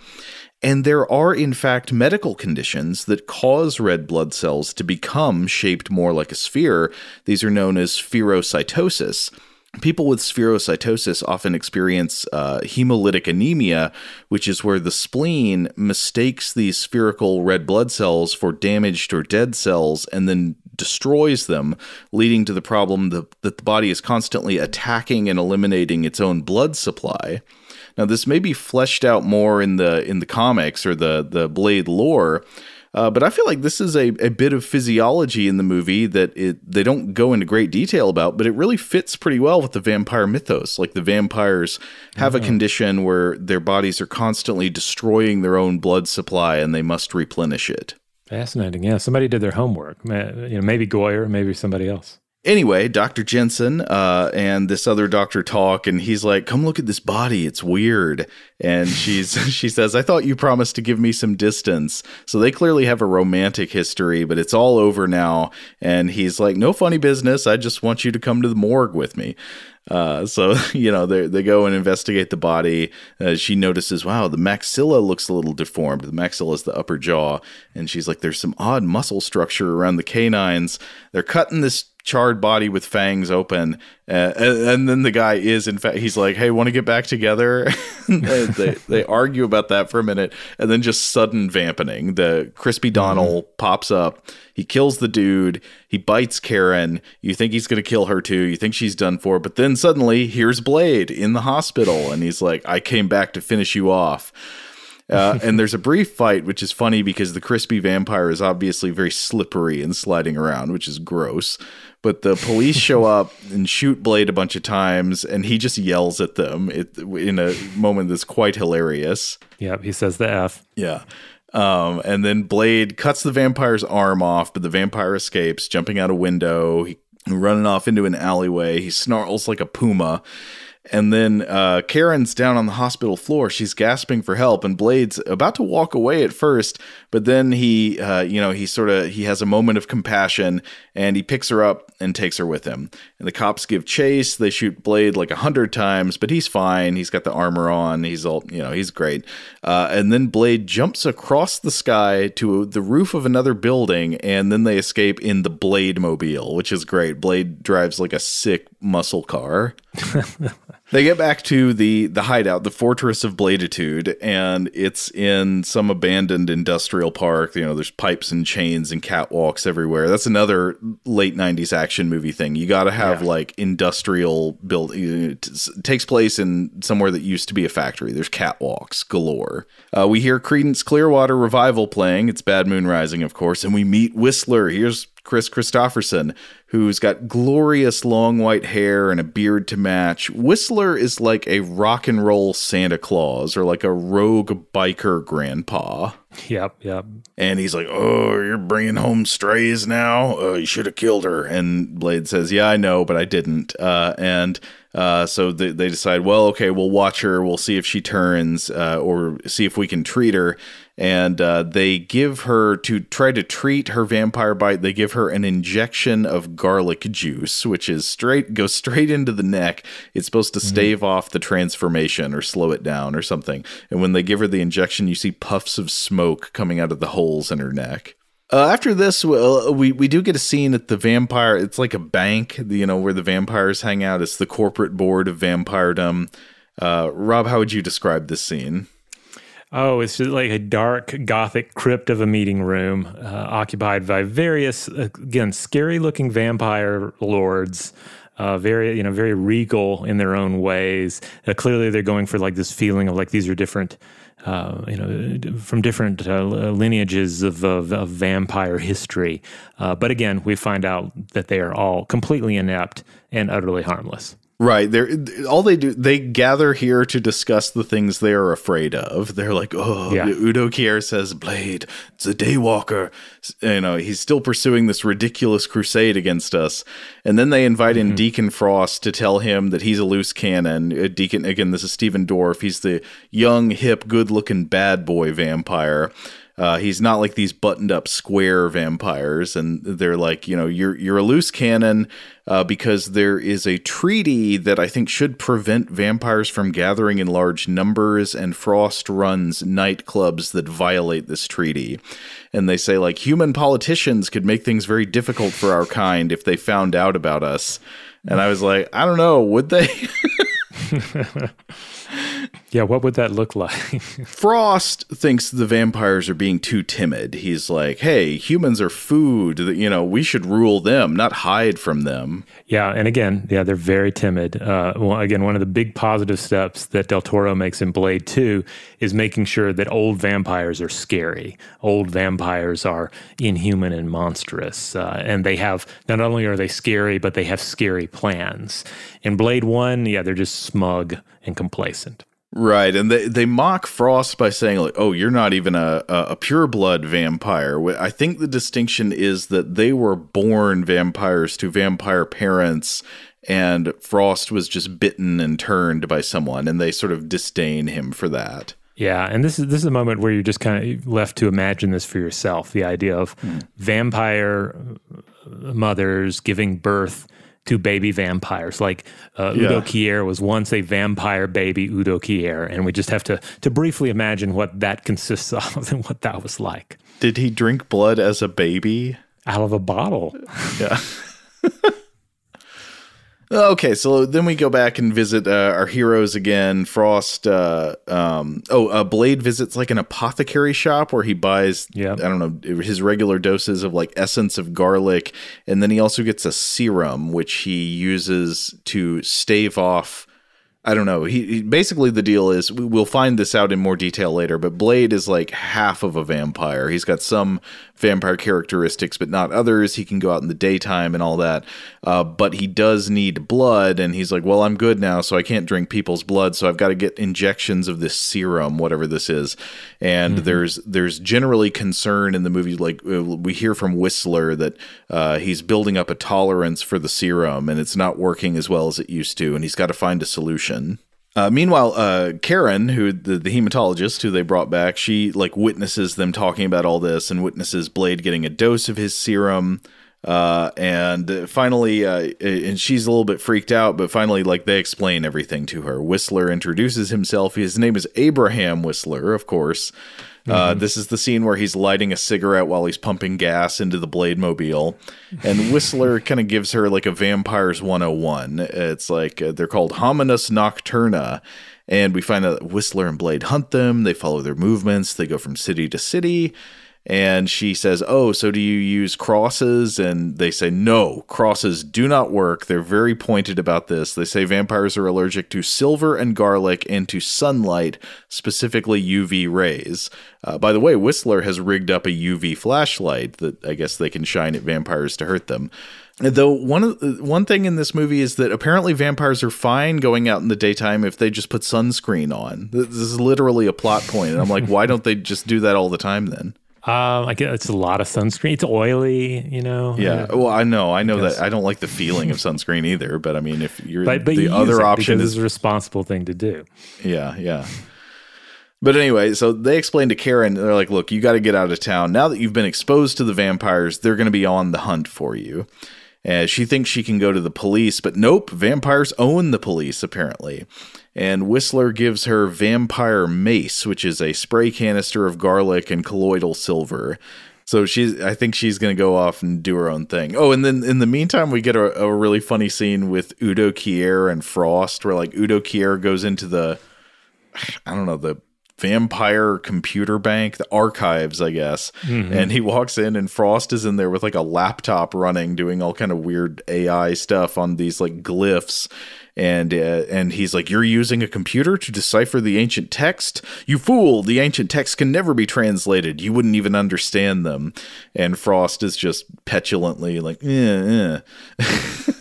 And there are, in fact, medical conditions that cause red blood cells to become shaped more like a sphere. These are known as spherocytosis. People with spherocytosis often experience uh, hemolytic anemia, which is where the spleen mistakes these spherical red blood cells for damaged or dead cells and then destroys them, leading to the problem that, that the body is constantly attacking and eliminating its own blood supply. Now, this may be fleshed out more in the in the comics or the the Blade lore, uh, but I feel like this is a, a bit of physiology in the movie that it they don't go into great detail about, but it really fits pretty well with the vampire mythos. Like the vampires have mm-hmm. a condition where their bodies are constantly destroying their own blood supply and they must replenish it. Fascinating. Yeah, somebody did their homework. You know, maybe Goyer, maybe somebody else. Anyway, Dr. Jensen uh, and this other doctor talk, and he's like, "Come look at this body; it's weird." And she's she says, "I thought you promised to give me some distance." So they clearly have a romantic history, but it's all over now. And he's like, "No funny business. I just want you to come to the morgue with me." Uh, so you know they they go and investigate the body. Uh, she notices, wow, the maxilla looks a little deformed. The maxilla is the upper jaw, and she's like, there's some odd muscle structure around the canines. They're cutting this charred body with fangs open uh, and, and, then the guy is in fact he's like hey want to get back together? They, they argue about that for a minute and then just sudden vampining. The crispy Donal mm-hmm. pops up. He kills the dude. He bites karen. You think he's going to kill her too. You think she's done for. But then suddenly here's blade in the hospital and he's like i came back to finish you off uh, and there's a brief fight, which is funny because the crispy vampire is obviously very slippery and sliding around, which is gross but the police show up and shoot Blade a bunch of times, and he just yells at them it, in a moment that's quite hilarious. Yeah, he says the F. Yeah. Um, and then Blade cuts the vampire's arm off, but the vampire escapes, jumping out a window. He running off into an alleyway. He snarls like a puma. And then uh, Karen's down on the hospital floor. She's gasping for help, and Blade's about to walk away at first, but then he, uh, you know, he sort of he has a moment of compassion, and he picks her up and takes her with him. And the cops give chase. They shoot Blade like a hundred times, but he's fine. He's got the armor on. He's all, you know, he's great. Uh, and then Blade jumps across the sky to the roof of another building, and then they escape in the Blade Mobile, which is great. Blade drives like a sick muscle car. They get back to the the hideout, the Fortress of Bladitude, and it's in some abandoned industrial park. You know, there's pipes and chains and catwalks everywhere. That's another late '90s action movie thing. You got to have yeah. like industrial build. It takes place in somewhere that used to be a factory. There's catwalks galore. Uh, we hear Creedence Clearwater Revival playing. It's Bad Moon Rising, of course, and we meet Whistler. Here's Kris Kristofferson, who's got glorious long white hair and a beard to match. Whistler is like a rock and roll Santa Claus or like a rogue biker grandpa. Yep, yep. And he's like, "Oh, you're bringing home strays now. Uh, you should have killed her." And Blade says, "Yeah, I know, but I didn't." Uh, and uh, so they, they, decide, well, okay, we'll watch her. We'll see if she turns, uh, or see if we can treat her and uh, they give her to try to treat her vampire bite. They give her an injection of garlic juice, which is straight goes straight into the neck. It's supposed to mm-hmm. stave mm-hmm. off the transformation or slow it down or something. And when they give her the injection, you see puffs of smoke coming out of the holes in her neck. Uh, after this, uh, we we do get a scene at the vampire. It's like a bank, you know, where the vampires hang out. It's the corporate board of vampiredom. Uh, Rob, how would you describe this scene? Oh, it's just like a dark gothic crypt of a meeting room uh, occupied by various, again, scary looking vampire lords. Uh, very, you know, very regal in their own ways. Uh, clearly, they're going for like this feeling of like these are different, uh, you know, from different uh, lineages of, of, of, vampire history. Uh, but again, we find out that they are all completely inept and utterly harmless. Right. They're all they do they gather here to discuss the things they are afraid of. They're like, oh yeah. Udo Kier says, Blade, it's a daywalker. You know, he's still pursuing this ridiculous crusade against us. And then they invite mm-hmm. in Deacon Frost to tell him that he's a loose cannon. Uh, Deacon again, this is Stephen Dorff. He's the young, hip, good looking bad boy vampire. Uh, he's not like these buttoned up square vampires, and they're like, you know, you're you're a loose cannon uh, because there is a treaty that I think should prevent vampires from gathering in large numbers, and Frost runs nightclubs that violate this treaty. And they say like human politicians could make things very difficult for our kind if they found out about us. And I was like, I don't know, would they? Yeah, what would that look like? Frost thinks the vampires are being too timid. He's like, "Hey, humans are food. You know, we should rule them, not hide from them." Yeah, and again, yeah, they're very timid. Uh, well, again, one of the big positive steps that Del Toro makes in Blade Two is making sure that old vampires are scary. Old vampires are inhuman and monstrous, uh, and they have not only are they scary, but they have scary plans. In Blade One, yeah, they're just smug and complacent. Right, and they they mock Frost by saying like, "Oh, you're not even a a, a pure blood vampire." I think the distinction is that they were born vampires to vampire parents, and Frost was just bitten and turned by someone, and they sort of disdain him for that. Yeah, and this is this is a moment where you're just kind of left to imagine this for yourself. The idea of hmm. vampire mothers giving birth to baby vampires. Like uh, yeah. Udo Kier was once a vampire baby Udo Kier, and we just have to to briefly imagine what that consists of and what that was like. Did he drink blood as a baby? Out of a bottle. Yeah. Okay, so then we go back and visit uh, our heroes again. Frost, uh, um, oh, uh, Blade visits like an apothecary shop where he buys, yeah, I don't know, his regular doses of like essence of garlic, and then he also gets a serum which he uses to stave off I don't know. He, he, basically the deal is we'll find this out in more detail later, but Blade is like half of a vampire. He's got some vampire characteristics, but not others. He can go out in the daytime and all that, uh, but he does need blood. And he's like, "Well, I'm good now, so I can't drink people's blood, so I've got to get injections of this serum, whatever this is." And mm-hmm. there's there's generally concern in the movie, like uh, we hear from Whistler that uh, he's building up a tolerance for the serum, and it's not working as well as it used to, and he's got to find a solution. Uh, meanwhile, uh, Karen, who the, the hematologist who they brought back, she like witnesses them talking about all this and witnesses Blade getting a dose of his serum. Uh, and finally, uh, and she's a little bit freaked out, but finally, like they explain everything to her. Whistler introduces himself. His name is Abraham Whistler, of course. Uh, mm-hmm. this is the scene where he's lighting a cigarette while he's pumping gas into the Blade Mobile. And Whistler kind of gives her like a Vampires 101. It's like uh, they're called Hominus Nocturna. And we find out that Whistler and Blade hunt them. They follow their movements. They go from city to city and she says, "Oh, so do you use crosses?" And they say, "No, crosses do not work. They're very pointed about this. They say vampires are allergic to silver and garlic and to sunlight, specifically UV rays." Uh, by the way, Whistler has rigged up a UV flashlight that I guess they can shine at vampires to hurt them. Though one one thing in this movie is that apparently vampires are fine going out in the daytime if they just put sunscreen on. This is literally a plot point, and I'm like, why don't they just do that all the time then? Um, I guess it's a lot of sunscreen. It's oily, you know. Yeah. Well, I know. I know I that I don't like the feeling of sunscreen either. But I mean, if you're but, but the you other option is a responsible thing to do. Yeah. Yeah. But anyway, so they explain to Karen, they're like, look, you got to get out of town. Now that you've been exposed to the vampires, they're going to be on the hunt for you. And she thinks she can go to the police, but nope, vampires own the police, apparently and Whistler gives her Vampire Mace, which is a spray canister of garlic and colloidal silver. So she's, I think she's going to go off and do her own thing. Oh, and then in the meantime, we get a, a really funny scene with Udo Kier and Frost, where like Udo Kier goes into the, I don't know, the vampire computer bank, the archives, I guess. Mm-hmm. And he walks in and Frost is in there with like a laptop running, doing all kind of weird AI stuff on these like glyphs and uh, and he's like, "You're using a computer to decipher the ancient text? You fool! The ancient text can never be translated. You wouldn't even understand them." And Frost is just petulantly like, "Yeah."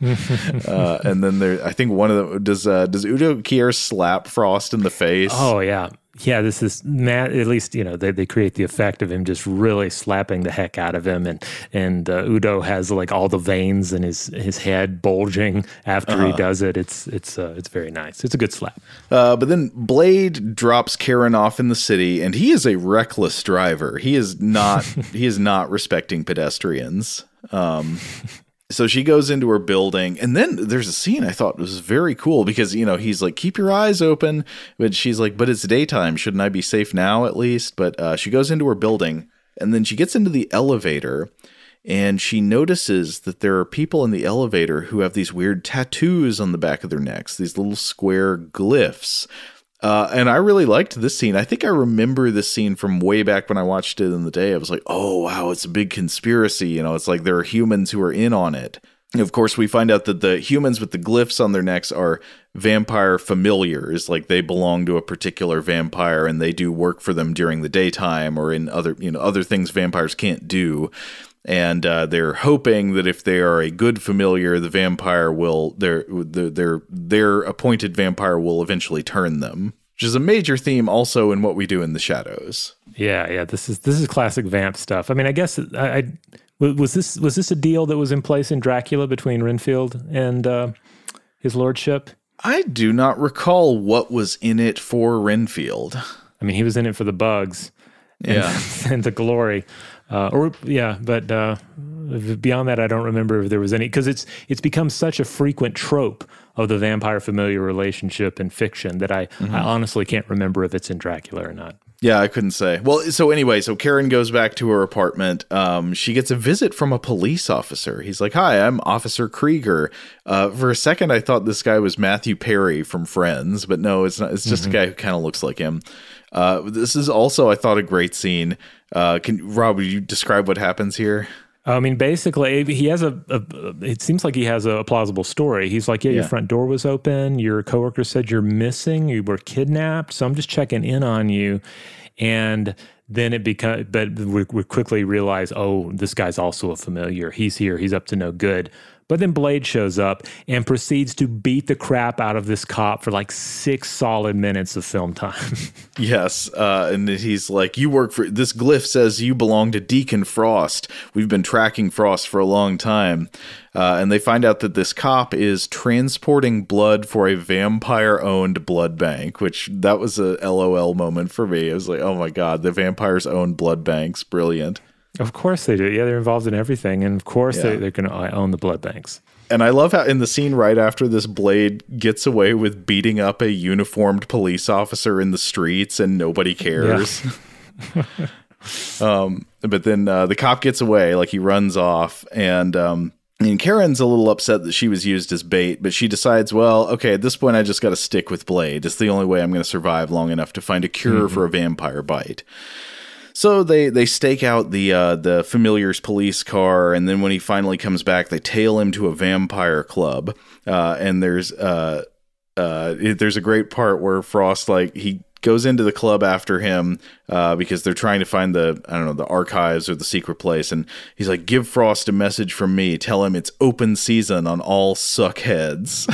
uh, and then there, I think one of them does. Uh, does Udo Kier slap Frost in the face? Oh yeah, yeah, this is Matt. At least you know they, they create the effect of him just really slapping the heck out of him, and and uh, Udo has like all the veins in his his head bulging after uh-huh. he does it. It's it's uh, it's very nice. It's a good slap. Uh, but then Blade drops Karen off in the city, and he is a reckless driver. He is not he is not respecting pedestrians. Um, so she goes into her building and then there's a scene i thought was very cool because you know he's like keep your eyes open but she's like but it's daytime. Shouldn't i be safe now at least? But uh, she goes into her building and then she gets into the elevator and she notices that there are people in the elevator who have these weird tattoos on the back of their necks these little square glyphs uh, and I really liked this scene. I think I remember this scene from way back when I watched it in the day. I was like, oh, wow, it's a big conspiracy. You know, it's like there are humans who are in on it. And of course, we find out that the humans with the glyphs on their necks are vampire familiars. Like they belong to a particular vampire and they do work for them during the daytime or in other, you know, other things vampires can't do and uh, they're hoping that if they are a good familiar, the vampire will their their their appointed vampire will eventually turn them. which is a major theme also in what we do in the shadows. Yeah, yeah. This is this is classic vamp stuff. I mean, I guess I, I was this was this a deal that was in place in Dracula between Renfield and uh, his lordship? I do not recall what was in it for Renfield. I mean, he was in it for the bugs, and, Yeah. and the glory, uh, or yeah. But uh, beyond that, I don't remember if there was any because it's it's become such a frequent trope of the vampire familiar relationship in fiction that I Mm-hmm. I honestly can't remember if it's in Dracula or not. Yeah, I couldn't say. Well, so anyway, so Karen goes back to her apartment. Um, she gets a visit from a police officer. He's like, "Hi, I'm Officer Krieger." Uh, for a second, I thought this guy was Matthew Perry from Friends, but no, it's not. It's just a guy who kind of looks like him. Uh, this is also, I thought, a great scene. Uh, can Rob, would you describe what happens here? I mean, basically, he has a, a. It seems like he has a plausible story. He's like, "Yeah, your front door was open. Your coworker said you're missing. You were kidnapped. So I'm just checking in on you." And then it becomes, but we, we quickly realize, oh, this guy's also a familiar. He's here. He's up to no good. But then Blade shows up and proceeds to beat the crap out of this cop for like six solid minutes of film time. Yes, uh, and he's like, "You work for this glyph says you belong to Deacon Frost. We've been tracking Frost for a long time." Uh, and they find out that this cop is transporting blood for a vampire-owned blood bank, which that was a LOL moment for me. I was like, "Oh my god, the vampires own blood banks! Brilliant!" Of course they do. Yeah, they're involved in everything. And of course Yeah. they, they're going to own the blood banks. And I love how in the scene right after this, Blade gets away with beating up a uniformed police officer in the streets, and nobody cares. um, but then uh, the cop gets away, like he runs off, and um, and Karen's a little upset that she was used as bait, but she decides, well, okay, at this point, I just got to stick with Blade. It's the only way I'm going to survive long enough to find a cure for a vampire bite. So they they stake out the uh, the familiar's police car, and then when he finally comes back, they tail him to a vampire club. Uh, and there's uh, uh, it- there's a great part where Frost like he goes into the club after him uh, because they're trying to find the I don't know the archives or the secret place, and he's like, "Give Frost a message from me. Tell him it's open season on all suckheads."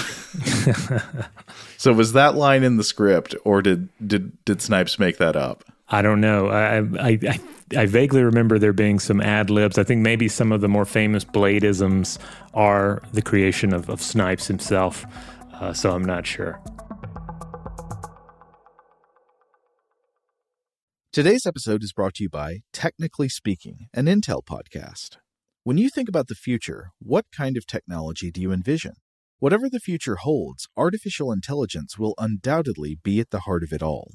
so was that line in the script, or did did did Snipes make that up? I don't know. I, I, I, I vaguely remember there being some ad libs. I think maybe some of the more famous Bladeisms are the creation of, of Snipes himself. Uh, so I'm not sure. Today's episode is brought to you by Technically Speaking, an Intel podcast. When you think about the future, what kind of technology do you envision? Whatever the future holds, artificial intelligence will undoubtedly be at the heart of it all.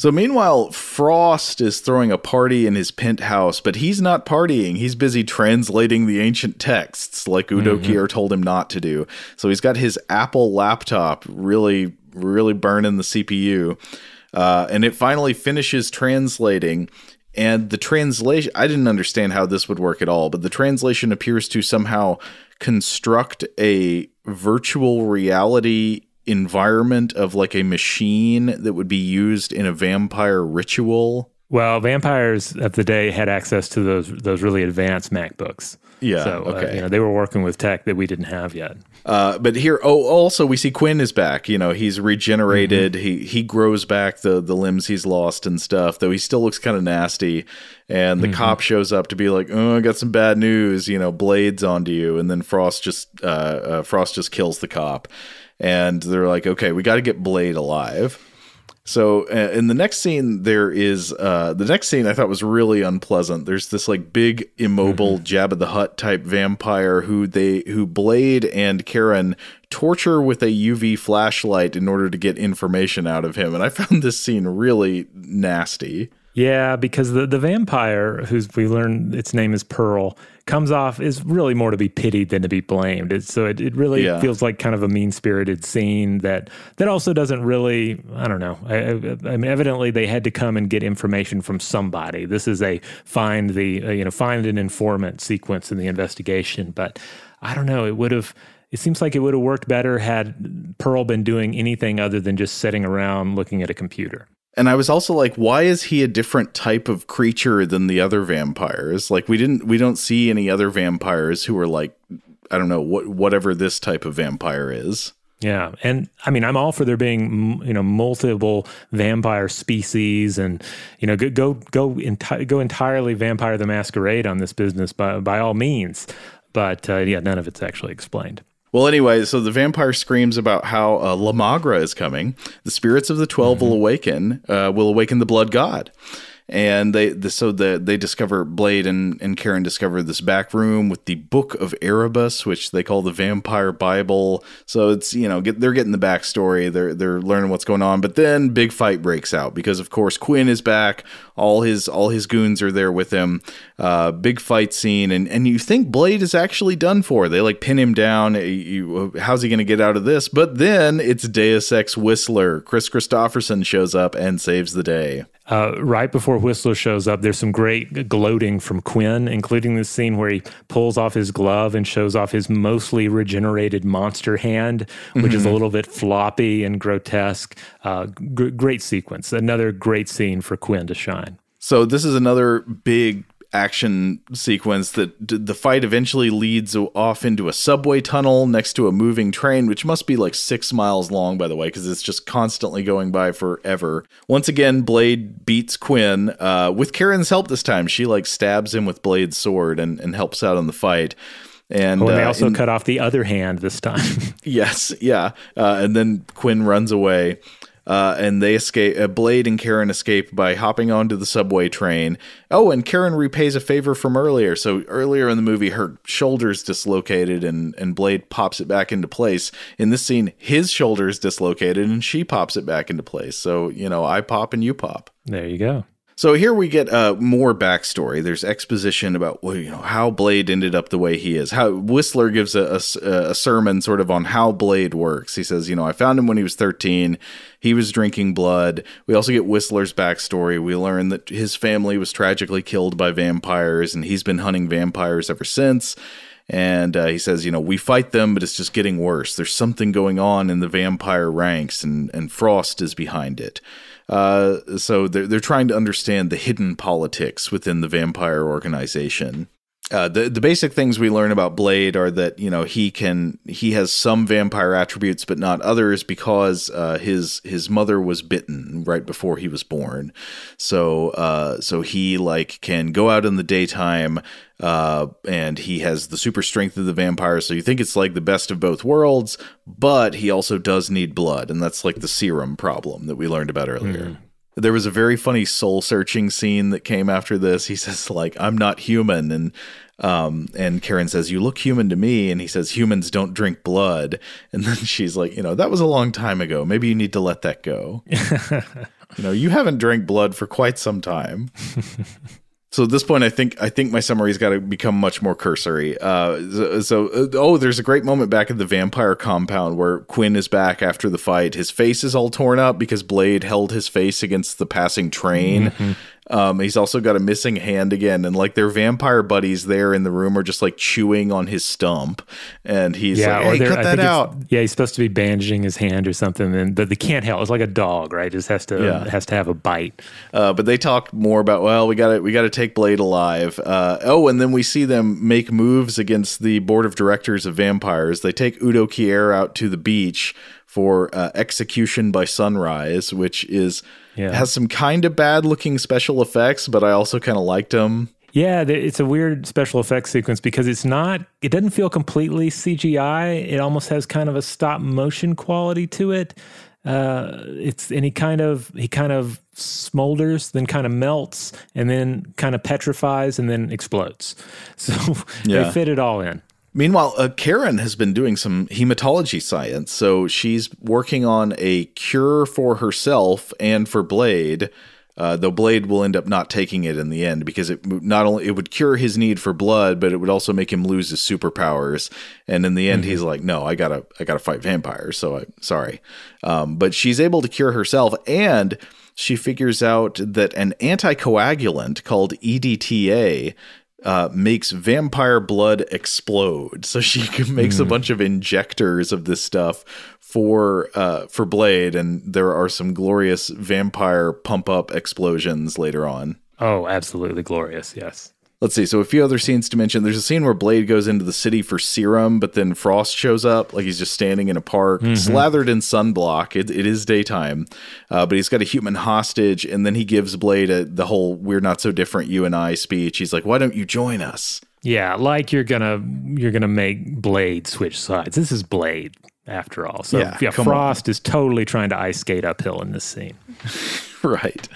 So meanwhile, Frost is throwing a party in his penthouse, but he's not partying. He's busy translating the ancient texts like Udo mm-hmm. Kier told him not to do. So he's got his Apple laptop really, really burning the CPU. Uh, and it finally finishes translating. And the translation, I didn't understand how this would work at all, but the translation appears to somehow construct a virtual reality environment of like a machine that would be used in a vampire ritual. Well, vampires of the day had access to those those really advanced MacBooks. Yeah. So okay. Uh, you know they were working with tech that we didn't have yet. Uh, but here, oh, also we see Quinn is back. You know, he's regenerated. Mm-hmm. He he grows back the the limbs he's lost and stuff. Though he still looks kind of nasty. And the mm-hmm. cop shows up to be like, "Oh, I got some bad news. You know, blades onto you." And then Frost just uh, uh Frost just kills the cop and they're like, okay, we got to get Blade alive. So uh, in the next scene, there is uh, the next scene I thought was really unpleasant. There's this like big immobile mm-hmm. Jabba the Hutt type vampire who they who Blade and Karen torture with a UV flashlight in order to get information out of him, and I found this scene really nasty. Yeah, because the, the vampire, who's we learn its name is Pearl, comes off is really more to be pitied than to be blamed. It's, so it, it really yeah. feels like kind of a mean spirited scene that that also doesn't really I don't know. I, I, mean, evidently they had to come and get information from somebody. This is a find the uh, you know find an informant sequence in the investigation, but I don't know. It would have. It seems like it would have worked better had Pearl been doing anything other than just sitting around looking at a computer. And I was also like, why is he a different type of creature than the other vampires? Like we didn't we don't see any other vampires who are like I don't know what whatever this type of vampire is. Yeah, and I mean, I'm all for there being you know multiple vampire species, and you know go go go, enti- go entirely Vampire the Masquerade on this business by by all means. But uh, yeah, none of it's actually explained. Well, anyway, so the vampire screams about how uh, La Magra is coming. The spirits of the 12 mm-hmm. will awaken, uh, will awaken the blood god and they the, so the, they discover Blade and, and Karen discover this back room with the Book of Erebus, which they call the Vampire Bible. So it's you know get, they're getting the backstory, they're they're learning what's going on, but then big fight breaks out because of course Quinn is back, all his all his goons are there with him. Uh, big fight scene, and and you think Blade is actually done for. They like pin him down. You, how's he going to get out of this? But then it's Deus Ex Whistler. Kris Kristofferson shows up and saves the day. Uh, right before Whistler shows up, there's some great gloating from Quinn, including the scene where he pulls off his glove and shows off his mostly regenerated monster hand, which mm-hmm. is a mm-hmm. little bit floppy and grotesque. Uh, g- great sequence. Another great scene for Quinn to shine. So this is another big action sequence that the fight eventually leads off into a subway tunnel next to a moving train, which must be like six miles long, by the way, because it's just constantly going by forever. Once again, Blade beats Quinn uh, with Karen's help this time. She like stabs him with Blade's sword and, and helps out in the fight. And, oh, and they uh, also in, cut off the other hand this time. yes, yeah. Uh, and then Quinn runs away uh, and they escape. Uh, Blade and Karen escape by hopping onto the subway train. Oh, and Karen repays a favor from earlier. So earlier in the movie, her shoulder's dislocated, and and Blade pops it back into place. In this scene, his shoulder's dislocated, and she pops it back into place. So you know, I pop and you pop. There you go. So here we get uh, more backstory. There's exposition about well, you know how Blade ended up the way he is. How Whistler gives a, a, a, sermon sort of on how Blade works. He says, you know, I found him when he was 13. He was drinking blood. We also get Whistler's backstory. We learn that his family was tragically killed by vampires, and he's been hunting vampires ever since. And uh, he says, you know, we fight them, but it's just getting worse. There's something going on in the vampire ranks, and and Frost is behind it. Uh, so they're they're trying to understand the hidden politics within the vampire organization. Uh, the the basic things we learn about Blade are that you know he can he has some vampire attributes but not others because uh, his his mother was bitten right before he was born, so uh, so he like can go out in the daytime uh, and he has the super strength of the vampire. So you think it's like the best of both worlds, but he also does need blood, and that's like the serum problem that we learned about earlier. Mm. There was a very funny soul searching scene that came after this. He says like, "I'm not human," and um, and Karen says, "You look human to me," and he says, "Humans don't drink blood." And then she's like, "You know, that was a long time ago. Maybe you need to let that go." you know, you haven't drank blood for quite some time. So at this point, I think I think my summary's got to become much more cursory. Uh, so, so uh, oh, there's a great moment back at the vampire compound where Quinn is back after the fight. His face is all torn up because Blade held his face against the passing train, mm-hmm. Um, he's also got a missing hand again, and like their vampire buddies there in the room are just like chewing on his stump, and he's yeah, like, "Hey, cut that out." Yeah, he's supposed to be bandaging his hand or something, and but they can't help. It's like a dog, right? It just has to yeah. has to have a bite. Uh, but they talk more about well, we got to we got to take Blade alive. Uh, oh, and then we see them make moves against the board of directors of vampires. They take Udo Kier out to the beach for uh, Execution by Sunrise, which is yeah. has some kind of bad looking special effects, but I also kind of liked them. Yeah, it's a weird special effects sequence because it's not, it doesn't feel completely CGI. It almost has kind of a stop motion quality to it. Uh, it's and he kind of he kind of smolders, then kind of melts, and then kind of petrifies, and then explodes. So yeah. they fit it all in. Meanwhile, uh, Karen has been doing some hematology science. So she's working on a cure for herself and for Blade. Uh, though Blade will end up not taking it in the end because it not only it would cure his need for blood, but it would also make him lose his superpowers. And in the end, mm-hmm. he's like, "No, I gotta, I gotta fight vampires." So I'm sorry, um, but she's able to cure herself, and she figures out that an anticoagulant called EDTA uh, makes vampire blood explode. So she makes mm. a hmm. bunch of injectors of this stuff for uh, for Blade, and there are some glorious vampire pump up explosions later on. Oh, absolutely glorious! Yes let's see. So a few other scenes to mention. There's a scene where Blade goes into the city for serum, but then Frost shows up, like he's just standing in a park, mm-hmm. slathered in sunblock. It, it is daytime, uh, but he's got a human hostage, and then he gives Blade a, the whole "We're not so different, you and I" speech. He's like, "Why don't you join us?" Yeah, like you're gonna you're gonna make Blade switch sides. This is Blade after all. So yeah, yeah Frost on. is totally trying to ice skate uphill in this scene. right.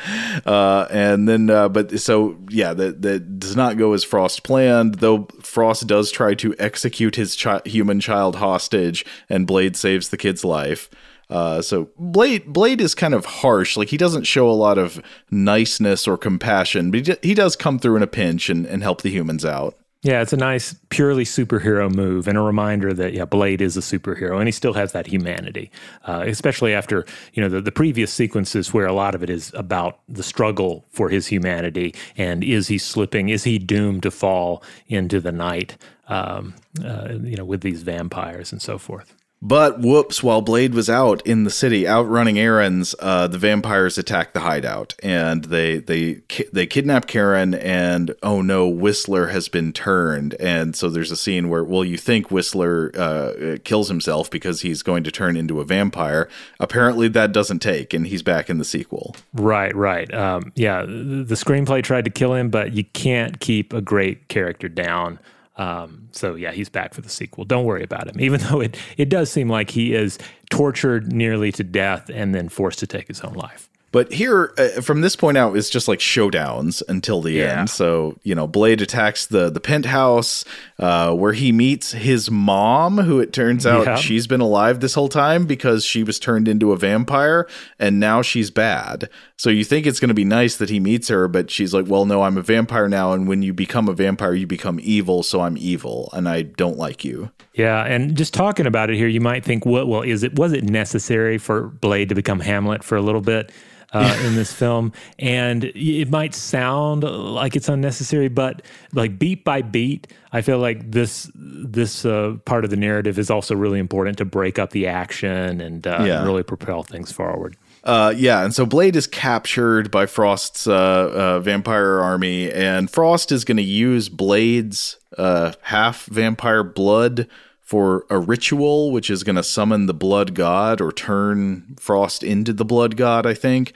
Uh, and then, uh, but so yeah, that that does not go as Frost planned. Though Frost does try to execute his chi- human child hostage, and Blade saves the kid's life. Uh, so Blade Blade is kind of harsh. Like he doesn't show a lot of niceness or compassion, but he, he does come through in a pinch and, and help the humans out. Yeah, it's a nice, purely superhero move and a reminder that yeah, Blade is a superhero and he still has that humanity, uh, especially after you know the, the previous sequences where a lot of it is about the struggle for his humanity and is he slipping, is he doomed to fall into the night, um, uh, you know, with these vampires and so forth. But whoops, while Blade was out in the city out running errands, uh, the vampires attack the hideout and they they they kidnap Karen and oh no, Whistler has been turned. And so there's a scene where well you think Whistler uh, kills himself because he's going to turn into a vampire. Apparently that doesn't take and he's back in the sequel. Right, right. Um, yeah, the screenplay tried to kill him, but you can't keep a great character down um, so yeah, he's back for the sequel. Don't worry about him, even though it it does seem like he is tortured nearly to death and then forced to take his own life. But here, uh, from this point out, it's just like showdowns until the Yeah. end. So you know, Blade attacks the the penthouse uh, where he meets his mom, who it turns out Yeah. she's been alive this whole time because she was turned into a vampire, and now she's bad. So you think it's going to be nice that he meets her, but she's like, "Well, no, I'm a vampire now, and when you become a vampire, you become evil. So I'm evil, and I don't like you." Yeah, and just talking about it here, you might think, what? Well, is it was it necessary for Blade to become Hamlet for a little bit uh, in this film? And it might sound like it's unnecessary, but like beat by beat, I feel like this this uh, part of the narrative is also really important to break up the action and uh, Yeah. really propel things forward. Uh, yeah, and so Blade is captured by Frost's uh, uh, vampire army, and Frost is going to use Blade's uh, half vampire blood for a ritual, which is going to summon the blood god or turn Frost into the blood god, I think.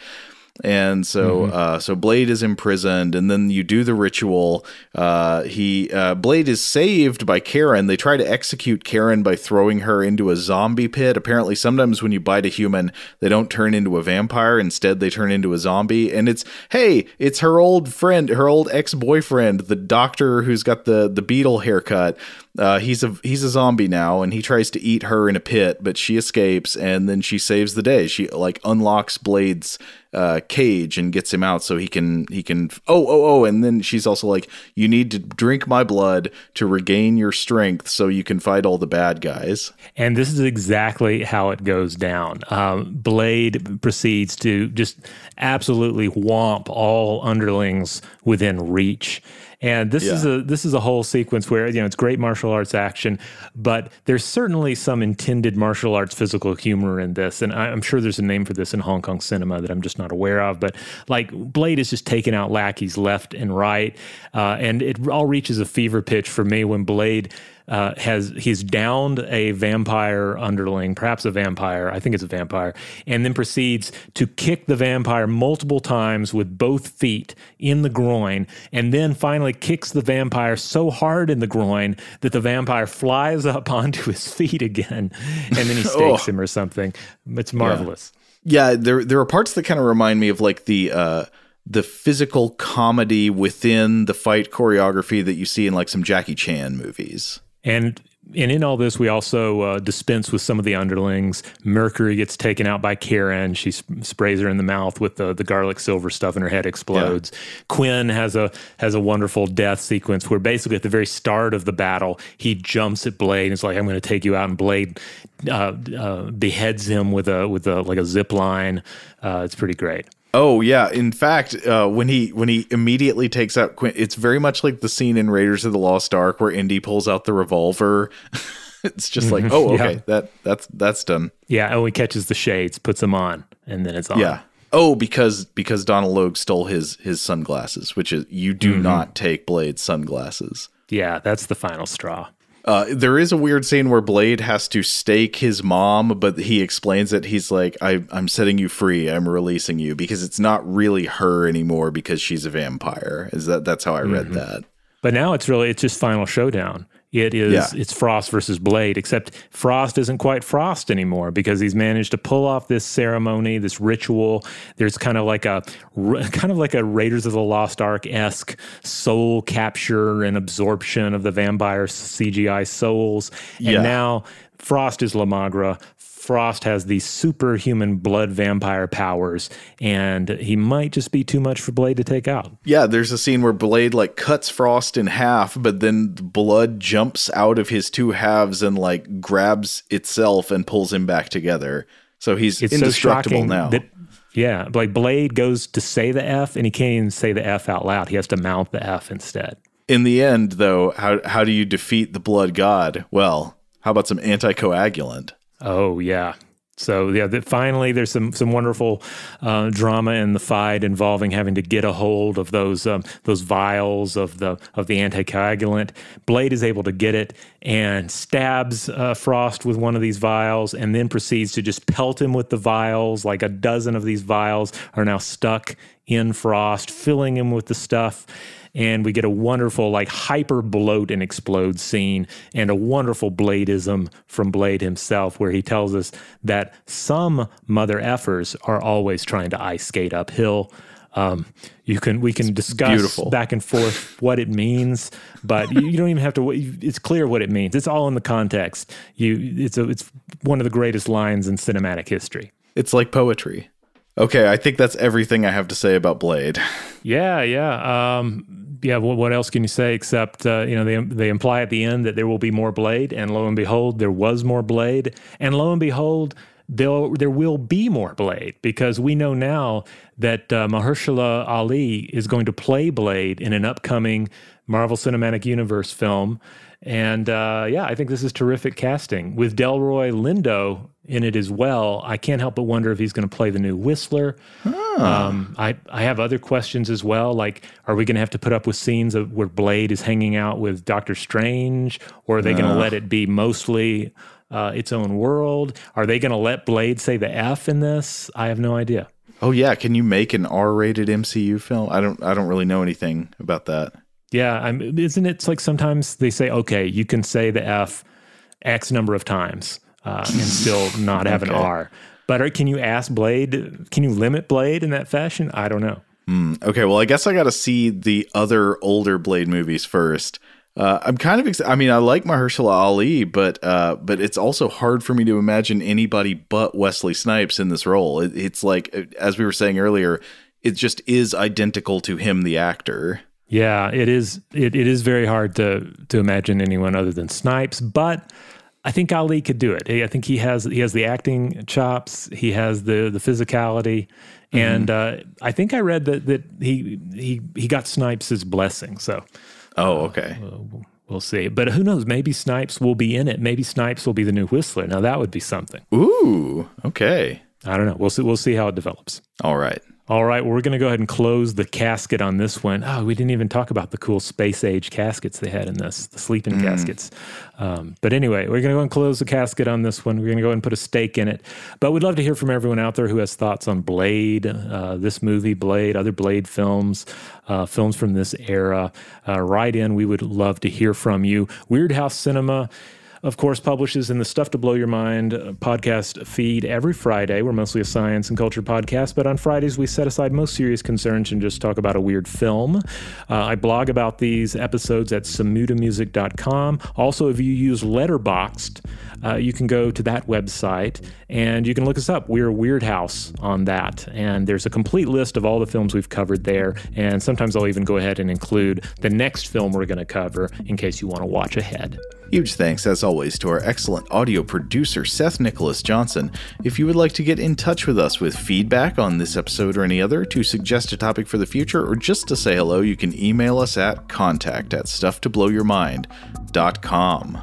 And so, uh, so Blade is imprisoned, and then you do the ritual. Uh, he uh, Blade is saved by Karen. They try to execute Karen by throwing her into a zombie pit. Apparently, sometimes when you bite a human, they don't turn into a vampire. Instead, they turn into a zombie. And it's hey, it's her old friend, her old ex boyfriend, the doctor who's got the the beetle haircut. Uh, he's a he's a zombie now, and he tries to eat her in a pit, but she escapes, and then she saves the day. She like unlocks Blade's uh, cage and gets him out, so he can he can. Oh oh oh! And then she's also like, you need to drink my blood to regain your strength, so you can fight all the bad guys. And this is exactly how it goes down. Um, Blade proceeds to just absolutely whomp all underlings within reach. And this is a this is a whole sequence where you know it's great martial arts action, but there's certainly some intended martial arts physical humor in this, and I, I'm sure there's a name for this in Hong Kong cinema that I'm just not aware of. But like Blade is just taking out lackeys left and right, uh, and it all reaches a fever pitch for me when Blade uh, has he's downed a vampire underling, perhaps a vampire. I think it's a vampire, and then proceeds to kick the vampire multiple times with both feet in the groin, and then finally kicks the vampire so hard in the groin that the vampire flies up onto his feet again, and then he stakes him or something. It's marvelous. Yeah, there there are parts that kind of remind me of like the uh the physical comedy within the fight choreography that you see in like some Jackie Chan movies. And and in all this, we also uh, dispense with some of the underlings. Mercury gets taken out by Karen. She sp- sprays her in the mouth with the, the garlic silver stuff, and her head explodes. Quinn has a has a wonderful death sequence where basically at the very start of the battle, he jumps at Blade and is like, "I'm going to take you out," and Blade uh, uh, beheads him with a with a like a zip line. Uh, it's pretty great. Oh yeah, in fact, uh, when he when he immediately takes out Quinn, it's very much like the scene in Raiders of the Lost Ark where Indy pulls out the revolver. it's just like, oh, Yeah. okay, that that's that's done. Yeah, and he catches the shades, puts them on, and then it's on. Yeah. Oh, because because Donal Logue stole his his sunglasses, which is you do not take Blade's sunglasses. yeah, that's the final straw. Uh, there is a weird scene where Blade has to stake his mom, but he explains it. He's like, I, "I'm setting you free. I'm releasing you because it's not really her anymore because she's a vampire." Is that that's how I read that? But now it's really it's just final showdown. It is Yeah. it's Frost versus Blade, except Frost isn't quite Frost anymore because he's managed to pull off this ceremony, this ritual. There's kind of like a kind of like a Raiders of the Lost Ark esque soul capture and absorption of the vampire CGI souls. And Yeah. now Frost is La Magra. Frost has these superhuman blood vampire powers, and he might just be too much for Blade to take out. Yeah, there's a scene where Blade like cuts Frost in half, but then blood jumps out of his two halves and like grabs itself and pulls him back together. So he's it's indestructible so now. That, yeah, like Blade goes to say the F and he can't even say the F out loud. He has to mouth the F instead. In the end, though, how how do you defeat the blood god? Well, how about some anticoagulant? Oh yeah. So yeah, that finally there's some some wonderful uh, drama in the fight involving having to get a hold of those um, those vials of the of the anticoagulant. Blade is able to get it and stabs uh, Frost with one of these vials, and then proceeds to just pelt him with the vials. Like a dozen of these vials are now stuck in Frost, filling him with the stuff. And we get a wonderful like hyper bloat and explode scene and a wonderful bladeism from Blade himself where he tells us that some mother effers are always trying to ice skate uphill. Um, you can we can discuss beautiful. back and forth what it means, but you, you don't even have to. It's clear what it means. It's all in the context. You, it's a, it's one of the greatest lines in cinematic history. It's like poetry. Okay, I think that's everything I have to say about Blade. Yeah, yeah, um, yeah. What, what else can you say except uh, you know they they imply at the end that there will be more Blade, and lo and behold, there was more Blade, and lo and behold, there there will be more Blade because we know now that uh, Mahershala Ali is going to play Blade in an upcoming Marvel Cinematic Universe film. And uh, yeah, I think this is terrific casting with Delroy Lindo in it as well. I can't help but wonder if he's going to play the new Whistler. Um, I I have other questions as well. Like, are we going to have to put up with scenes of where Blade is hanging out with Doctor Strange, or are they going to Uh. let it be mostly uh, its own world? Are they going to let Blade say the F in this? I have no idea. Oh yeah, can you make an R-rated MCU film? I don't I don't really know anything about that. Yeah, I'm, isn't it like sometimes they say, okay, you can say the F X number of times uh, and still not have an R. But can you ask Blade? Can you limit Blade in that fashion? I don't know. Hmm, okay, well I guess I got to see the other older Blade movies first. Uh, I'm kind of ex- I mean I like Mahershala Ali, but uh, but it's also hard for me to imagine anybody but Wesley Snipes in this role. It, it's like as we were saying earlier, it just is identical to him, the actor. Yeah, it is. It, it is very hard to to imagine anyone other than Snipes, but I think Ali could do it. I think he has he has the acting chops. He has the the physicality, and uh, I think I read that that he he he got Snipes' blessing. So Oh, okay. we'll see. But who knows? Maybe Snipes will be in it. Maybe Snipes will be the new Whistler. Now that would be something. Ooh, okay. I don't know. We'll see. We'll see how it develops. All right. All right, we're going to go ahead and close the casket on this one. Oh, we didn't even talk about the cool space age caskets they had in this, the sleeping Mm. caskets. Um, but anyway, we're going to go and close the casket on this one. We're going to go and put a stake in it. But we'd love to hear from everyone out there who has thoughts on Blade, uh, this movie, Blade, other Blade films, uh, films from this era. Uh, write in. We would love to hear from you. Weirdhouse Cinema of course, publishes in the Stuff to Blow Your Mind uh, podcast feed every Friday. We're mostly a science and culture podcast, but on Fridays we set aside most serious concerns and just talk about a weird film. Uh, I blog about these episodes at samutamusic.com. Also, if you use Letterboxd, uh, you can go to that website and you can look us up. We're Weirdhouse on that. And there's a complete list of all the films we've covered there. And sometimes I'll even go ahead and include the next film we're going to cover in case you want to watch ahead. Huge thanks, as always, to our excellent audio producer, Seth Nicholas Johnson. If you would like to get in touch with us with feedback on this episode or any other, to suggest a topic for the future, or just to say hello, you can email us at contact at stufftoblowyourmind.com.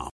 Ramp.com.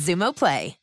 Xumo Play.